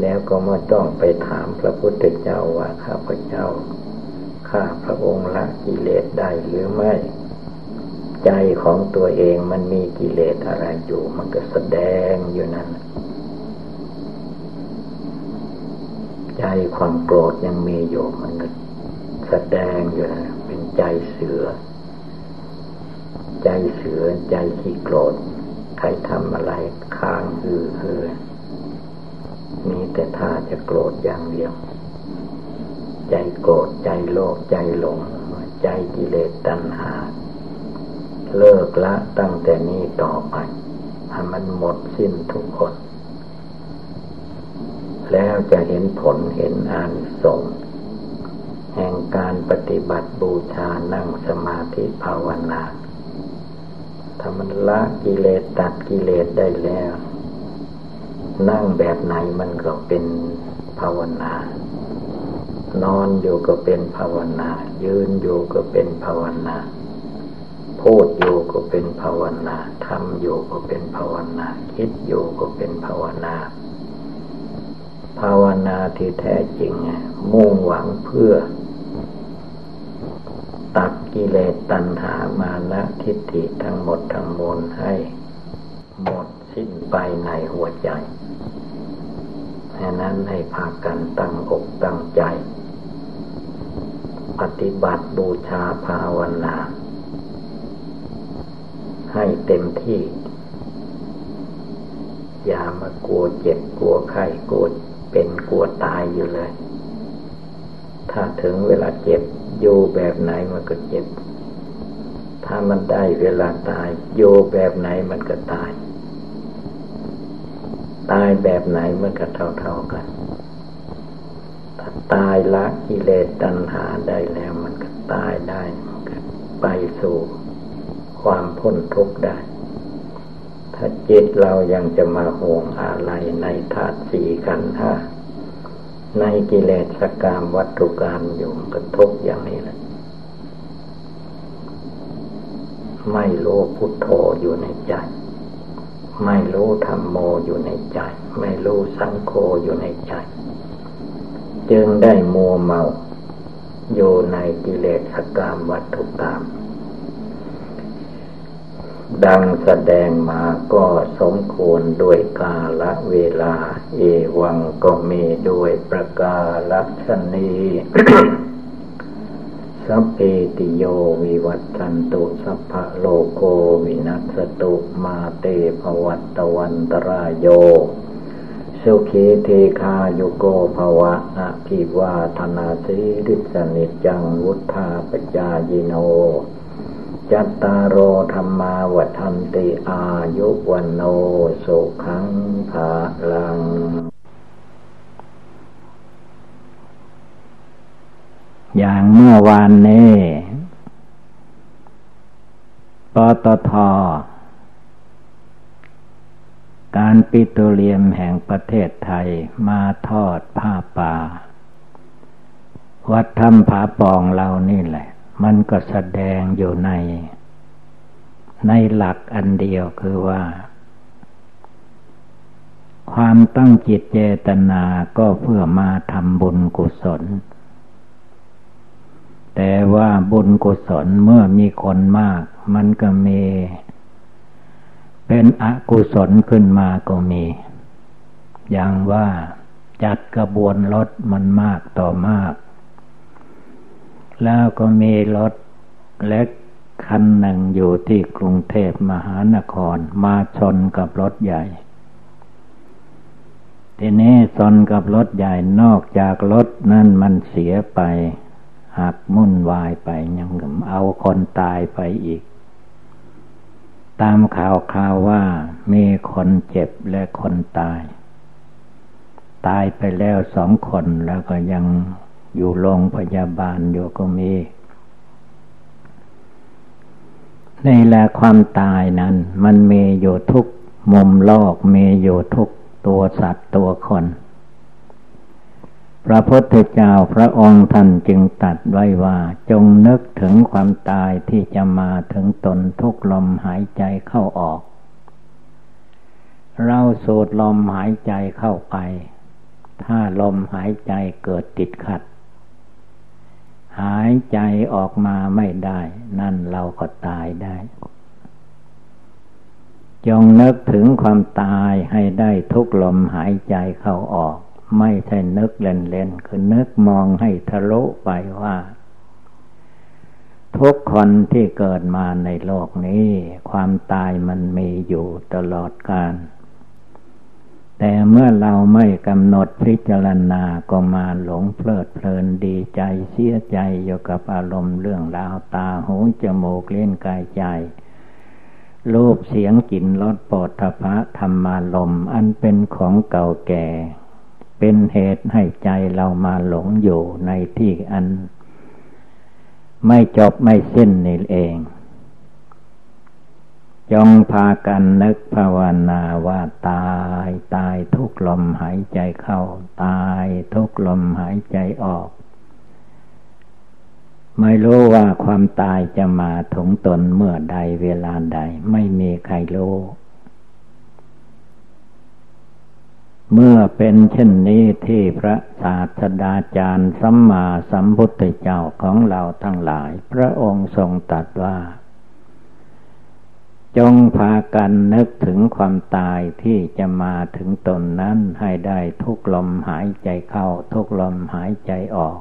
แล้วก็ไม่ต้องไปถามพระพุทธเจ้าว่าข้าพเจ้า ข้าพระองค์ละกิเลสได้หรือไม่ ใจของตัวเองมันมีกิเลสอะไรอยู่ มันก็แสดงอยู่นั่นใจความโกรธยังมีอยู่มันก็แสดงอยู่นะเป็นใจเสือ ใจเสือใจขี้โกรธ ใครทำอะไรค้างฮือเฮือมีแต่ท่าจะโกรธอย่างเดียว ใจโกรธใจโลภใจหลง ใจกิเลสตัณหา เลิกละตั้งแต่นี้ต่อไปให้มันหมดสิ้นทุกคน แล้วจะเห็นผลเห็นอานสงแห่งการปฏิบัติบูชานั่งสมาธิภาวนา ถ้ามันละกิเลสตัดกิเลสได้แล้ว นั่งแบบไหนมันก็เป็นภาวนา นอนอยู่ก็เป็นภาวนา ยืนอยู่ก็เป็นภาวนาพูดอยู่ก็เป็นภาวนาทำอยู่ก็เป็นภาวนา คิดอยู่ก็เป็นภาวนา ภาวนาที่แท้จริงมุ่งหวังเพื่อ ตัดกิเลสตัณหามานะทิฏฐิทั้งหมดทั้งมวลให้ หมดสิ้นไปในหัวใจแค่นั้นให้พากันตั้งอกตั้งใจ ปฏิบัติบูชาภาวนา ให้เต็มที่ อย่ามากลัวเจ็บกลัวไข้กลัวเป็นกลัวตายอยู่เลย ถ้าถึงเวลาเจ็บ อยู่แบบไหนมันก็เจ็บ ถ้ามันได้เวลาตาย อยู่แบบไหนมันก็ตาย ตายแบบไหนมันก็เท่าๆกัน ถ้าตายละกิเลสตัณหาได้แล้วมันก็ตายได้มันก็ไปสู่ความพ้นทุกข์ได้ ถ้าจิตเรายังจะมาห่วงอะไรในธาตุสี่กันห้า ในกิเลสกรรมวัตถุกรรมอยู่กระทบอย่างนี้แหละ ไม่รู้พุทโธอยู่ในใจ ไม่รู้ธรรมโมอยู่ในใจ ไม่รู้สังโฆอยู่ในใจ จึงได้มัวเมา อยู่ในกิเลสกรรมวัตถุกรรม ดังแสดงมาก็สมควรด้วยกาละเวลา เอวังก็มีด้วยประกาศชนีสัพพีติโยวิวัชชันตุสัพพะโรโค วินัสสะตุมาเต ภะวัตวันตะราโยสุขี ทีฆายุโก ภะวะอะภิวาทะนะสีลิสสะ นิจจังวุฑฒาปะจายิโน จัตตาโร ธัมมา วัฑฒันติอายุวัณโณ สุขัง พะลัง อย่างเมื่อวานนี้ปตท การปิโตรเลียมแห่งประเทศไทยมาทอดผ้าป่า วัดถ้ำผาปองเรานี่แหละ มันก็แสดงอยู่ใน ในหลักอันเดียวคือว่า ความตั้งจิตเจตนาก็เพื่อมาทำบุญกุศล แต่ว่าบุญกุศลเมื่อมีคนมาก มันก็มี เป็นอกุศลขึ้นมาก็มี อย่างว่าจัดกระบวนรถมันมากต่อมาก แล้วก็มีรถเล็กคันหนึ่งอยู่ที่กรุงเทพมหานคร มาชนกับรถใหญ่ ทีนี้ชนกับรถใหญ่นอกจากรถนั่นมันเสียไป หักมุ่นวายไปยังเอาคนตายไปอีก ตามข่าวข่าวว่ามีคนเจ็บและคนตาย ตายไปแล้วสองคนแล้วก็ยัง อยู่โรงพยาบาลอยู่ก็มีในแหละความตายนั้น มันมีอยู่ทุกมุมโลกมีอยู่ทุกตัวสัตว์ตัวคน พระพุทธเจ้าพระองค์ท่านจึงตัดไว้ว่าจงนึกถึงความตายที่จะมาถึงตนทุกลมหายใจเข้าออก เราสูดลมหายใจเข้าไป ถ้าลมหายใจเกิดติดขัด หายใจออกมาไม่ได้ นั่นเราก็ตายได้ จงนึกถึงความตายให้ได้ทุกลมหายใจเข้าออก ไม่ใช่นึกเล่นๆคือนึกมองให้ทะลุไปว่า ทุกคนที่เกิดมาในโลกนี้ ความตายมันมีอยู่ตลอดกาล แต่เมื่อเราไม่กำหนดพิจารณาก็มาหลงเพลิดเพลินดีใจเสียใจอยู่กับอารมณ์เรื่องราวตาหูจมูกเล่นกายใจรูปเสียงกลิ่นรสปฐพะธรรมารมอันเป็นของเก่าแก่ เป็นเหตุให้ใจเรามาหลงอยู่ในที่อัน ไม่จบไม่สิ้นนี่เอง จงพากันนึกภาวนาว่าตาย ตายทุกลมหายใจเข้า ตายทุกลมหายใจออก ไม่รู้ว่าความตายจะมาถึงตนเมื่อใดเวลาใด ไม่มีใครรู้เมื่อเป็นเช่นนี้ที่พระศาสดาจารย์สัมมาสัมพุทธเจ้าของเราทั้งหลาย พระองค์ทรงตรัสว่า จงพากันนึกถึงความตายที่จะมาถึงตนนั้นให้ได้ทุกลมหายใจเข้าทุกลมหายใจออก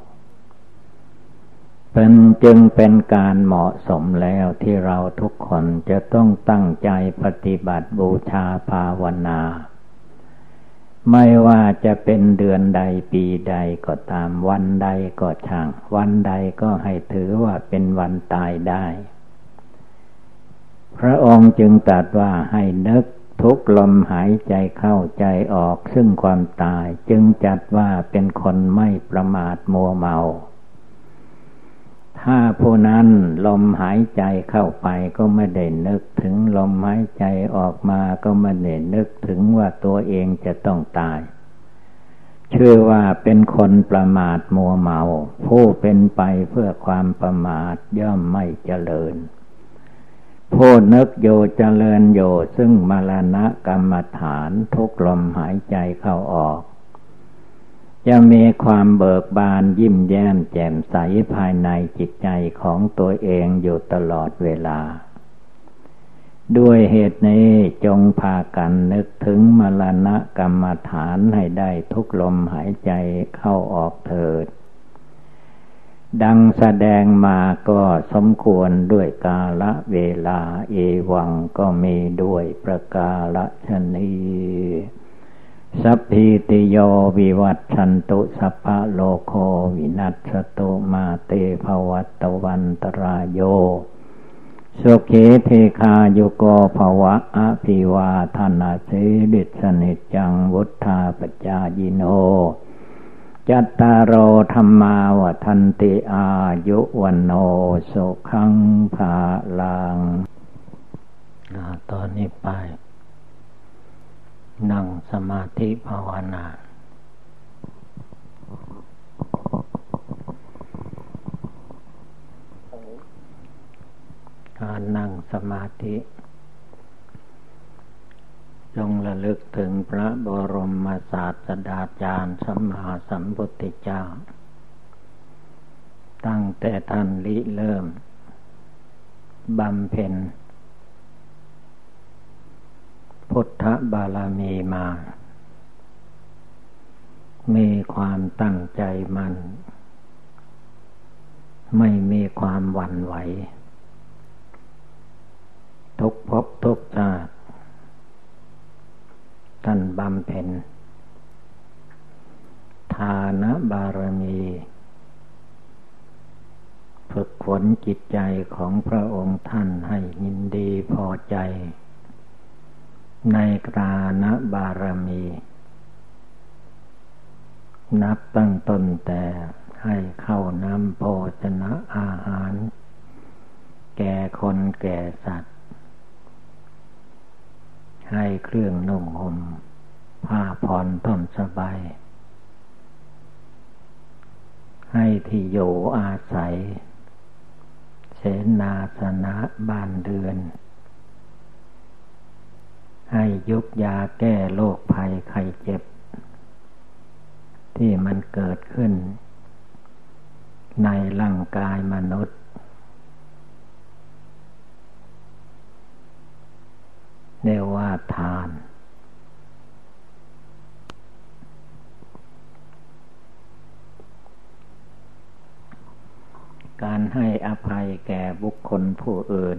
เป็นจึงเป็นการเหมาะสมแล้วที่เราทุกคนจะต้องตั้งใจปฏิบัติบูชาภาวนา ไม่ว่าจะเป็นเดือนใดปีใดก็ตามวันใดก็ช่าง วันใดก็ให้ถือว่าเป็นวันตายได้ พระองค์จึงตรัสว่าให้นึกทุกลมหายใจเข้าใจออกซึ่งความตายจึงจัดว่าเป็นคนไม่ประมาทมัวเมา ถ้าผู้นั้นลมหายใจเข้าไปก็ไม่ได้นึกถึงลมหายใจออกมาก็ไม่ได้นึกถึงว่าตัวเองจะต้องตาย เชื่อว่าเป็นคนประมาทมัวเมา ผู้เป็นไปเพื่อความประมาทย่อมไม่เจริญ ผู้นึกโยเจริญโยซึ่งมรณะกรรมฐานทุกลมหายใจเข้าออก จะมีความเบิกบานยิ้มแย้มแจ่มใสภายในจิตใจของตัวเองอยู่ตลอดเวลา ด้วยเหตุนี้จงพากันนึกถึงมรณะกรรมฐานให้ได้ทุกลมหายใจเข้าออกเถิด ดังแสดงมาก็สมควรด้วยกาละเวลาเอวังก็มีด้วยประกาละชนีสัพพิติโยวิวัตชันตุสัพพะโลโควินัสตุมาเตภวัตวันตรายโยสุขีเทคาโยโกภวะอภิวาธนาสิริสนิจังวุธาปจายิโน จัตตารโอธรรมาวันติอายุวันโนสุขังภาลังตอนนี้ไป นั่งสมาธิภาวนา การนั่งสมาธิ จงระลึกถึงพระบรมศาสดาจารย์สัมมาสัมพุทธเจ้า ตั้งแต่ท่านลิเริ่มบำเพ็ญ พุทธบารมีมา มีความตั้งใจมัน ไม่มีความหวั่นไหว ทุกภพทุกชาติำเพ็ญทานบารมี ฝึกฝนจิตใจของพระองค์ท่านให้ยินดีพอใจ ในกราณบารมี นับตั้งต้นแต่ให้เข้านำโภชนะอาหาร แก่คนแก่สัตว์ ให้เครื่องนุ่งห่ม ผ้าผ่อนท่อนสบาย ให้ที่อยู่อาศัย เสนาสนะบ้านเดือน ให้ยุกยาแก้โรคภัยไข้เจ็บ ที่มันเกิดขึ้น ในร่างกายมนุษย์เรียกว่าทาน การให้อภัยแก่บุคคลผู้อื่น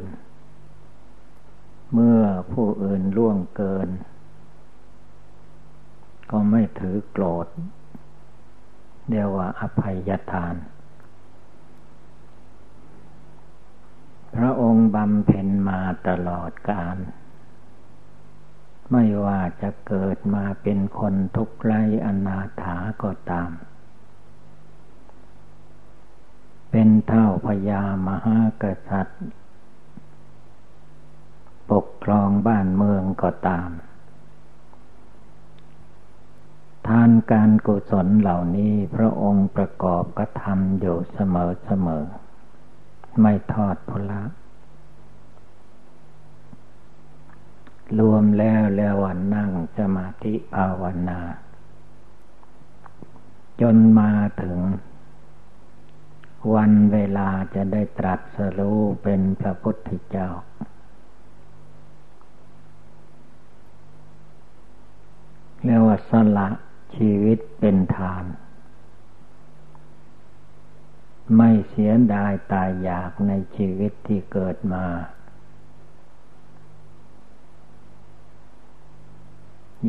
เมื่อผู้อื่นล่วงเกิน ก็ไม่ถือโกรธเรียกว่าอภัยทาน พระองค์บำเพ็ญมาตลอดกาลไม่ว่าจะเกิดมาเป็นคนทุกข์ไรอนาถาก็ตาม เป็นเท่าพญามหากษัตริย์ ปกครองบ้านเมืองก็ตาม ทานการกุศลเหล่านี้พระองค์ประกอบกระทำอยู่เสมอเสมอ ไม่ทอดพละรวมแล้วแล้ววันนั่งสมาธิภาวนา จนมาถึง วันเวลาจะได้ตรัสรู้เป็นพระพุทธเจ้า เรียกว่าสละชีวิตเป็นทาน ไม่เสียดายตายอยากในชีวิตที่เกิดมา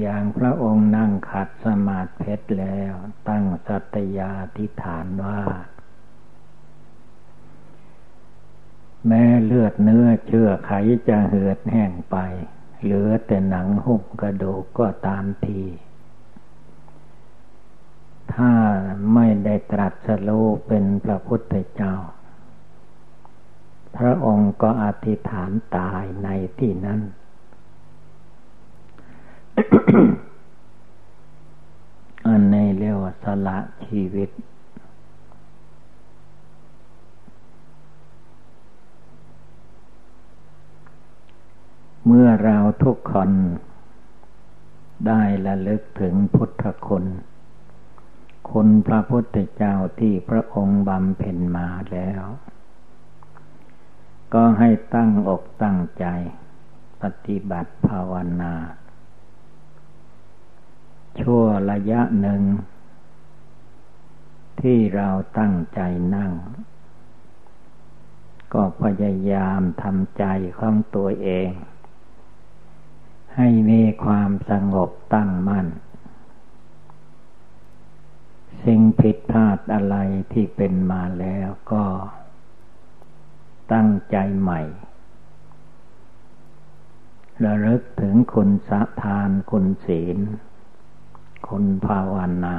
อย่างพระองค์นั่งขัดสมาธิเพชรแล้วตั้งสัตยาธิฐานว่า แม้เลือดเนื้อเชื่อไขจะเหือดแห้งไป เหลือแต่หนังหุ้มกระดูกก็ตามที ถ้าไม่ได้ตรัสรู้เป็นพระพุทธเจ้า พระองค์ก็อธิษฐานตายในที่นั้น อันในเรียกว่าสละชีวิต เมื่อเราทุกคนได้ละลึกถึงพุทธคุณ คุณพระพุทธเจ้าที่พระองค์บำเพ็ญมาแล้ว ก็ให้ตั้งอกตั้งใจ ปฏิบัติภาวนา ชั่วระยะหนึ่ง ที่เราตั้งใจนั่ง ก็พยายามทำใจของตัวเอง ให้มีความสงบตั้งมั่น สิ่งผิดพลาดอะไรที่เป็นมาแล้วก็ ตั้งใจใหม่ ระลึกถึงคุณสะทานคุณศีลคนภาวนา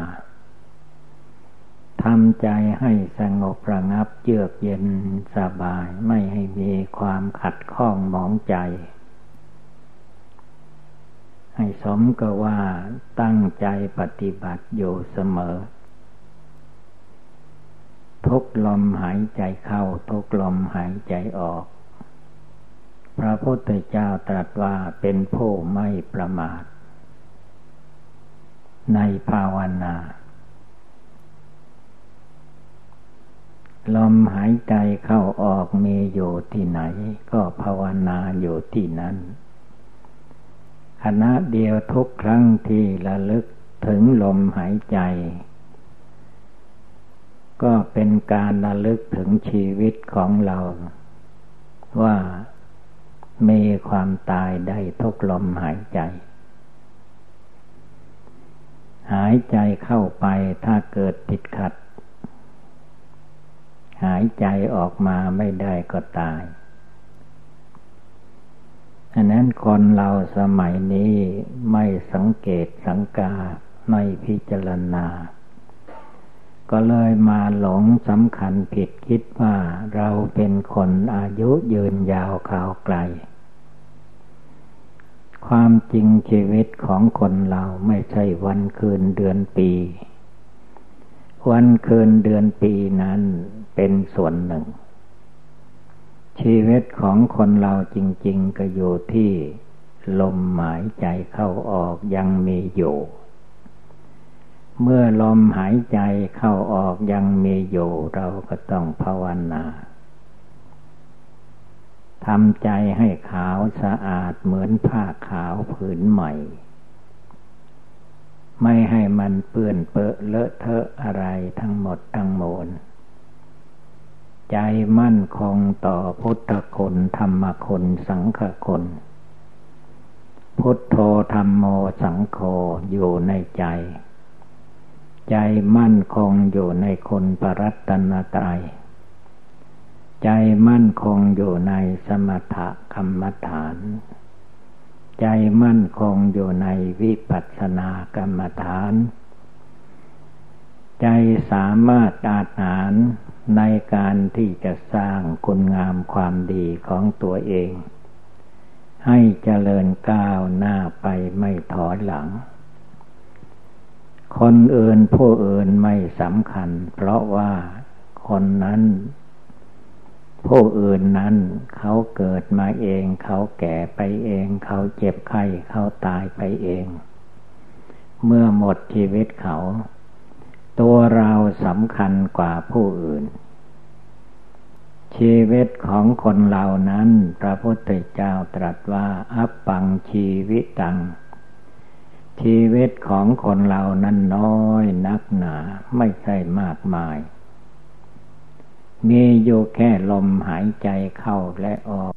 ทำใจให้สงบระงับเยือกเย็นสบายไม่ให้มีความขัดข้องหมองใจ ให้สมกับว่าตั้งใจปฏิบัติอยู่เสมอ ทุกลมหายใจเข้า ทุกลมหายใจออก พระพุทธเจ้าตรัสว่าเป็นผู้ไม่ประมาท ในภาวนา ลมหายใจเข้าออกมีอยู่ที่ไหน ก็ภาวนาอยู่ที่นั้น ขณะเดียวทุกครั้งที่ระลึกถึงลมหายใจ ก็เป็นการระลึกถึงชีวิตของเรา ว่ามีความตายได้ทุกลมหายใจ หายใจเข้าไปถ้าเกิดติดขัด หายใจออกมาไม่ได้ก็ตาย อันนั้นคนเราสมัยนี้ไม่สังเกตสังกาไม่พิจารณา ก็เลยมาหลงสำคัญผิดคิดว่าเราเป็นคนอายุยืนยาวข่าวไกล ความจริงชีวิตของคนเราไม่ใช่วันคืนเดือนปี วันคืนเดือนปีนั้นเป็นส่วนหนึ่ง ชีวิตของคนเราจริง ๆ ก็อยู่ที่ลมหายใจเข้าออกยังมีอยู่ เมื่อลมหายใจเข้าออกยังมีอยู่เราก็ต้องภาวนาทำใจให้ขาวสะอาดเหมือนผ้าขาวผืนใหม่ ไม่ให้มันเปื้อนเปอะเลอะเทอะอะไรทั้งหมดทั้งมวล ใจมั่นคงต่อพุทธคุณธรรมคุณสังฆคุณ พุทโธธรรมโมสังโฆอยู่ในใจ ใจมั่นคงอยู่ในคนปรัตนตรัยใจมั่นคงอยู่ในสมถกรรมฐาน ใจมั่นคงอยู่ในวิปัสสนากรรมฐาน ใจสามารถอาหาร ในการที่จะสร้างคุณงามความดีของตัวเอง ให้เจริญก้าวหน้าไปไม่ถอยหลัง คนอื่นผู้อื่นไม่สำคัญ เพราะว่าคนนั้น ผู้อื่นนั้นเขาเกิดมาเอง เขาแก่ไปเอง เขาเจ็บไข้เขาตายไปเอง เมื่อหมดชีวิตเขา ตัวเราสำคัญกว่าผู้อื่น ชีวิตของคนเหล่านั้น พระพุทธเจ้าตรัสว่า อัปปังชีวิตตัง ชีวิตของคนเหล่านั้นน้อยนักหนาไม่ใช่มากมาย มีอยู่แค่ลมหายใจเข้าและออก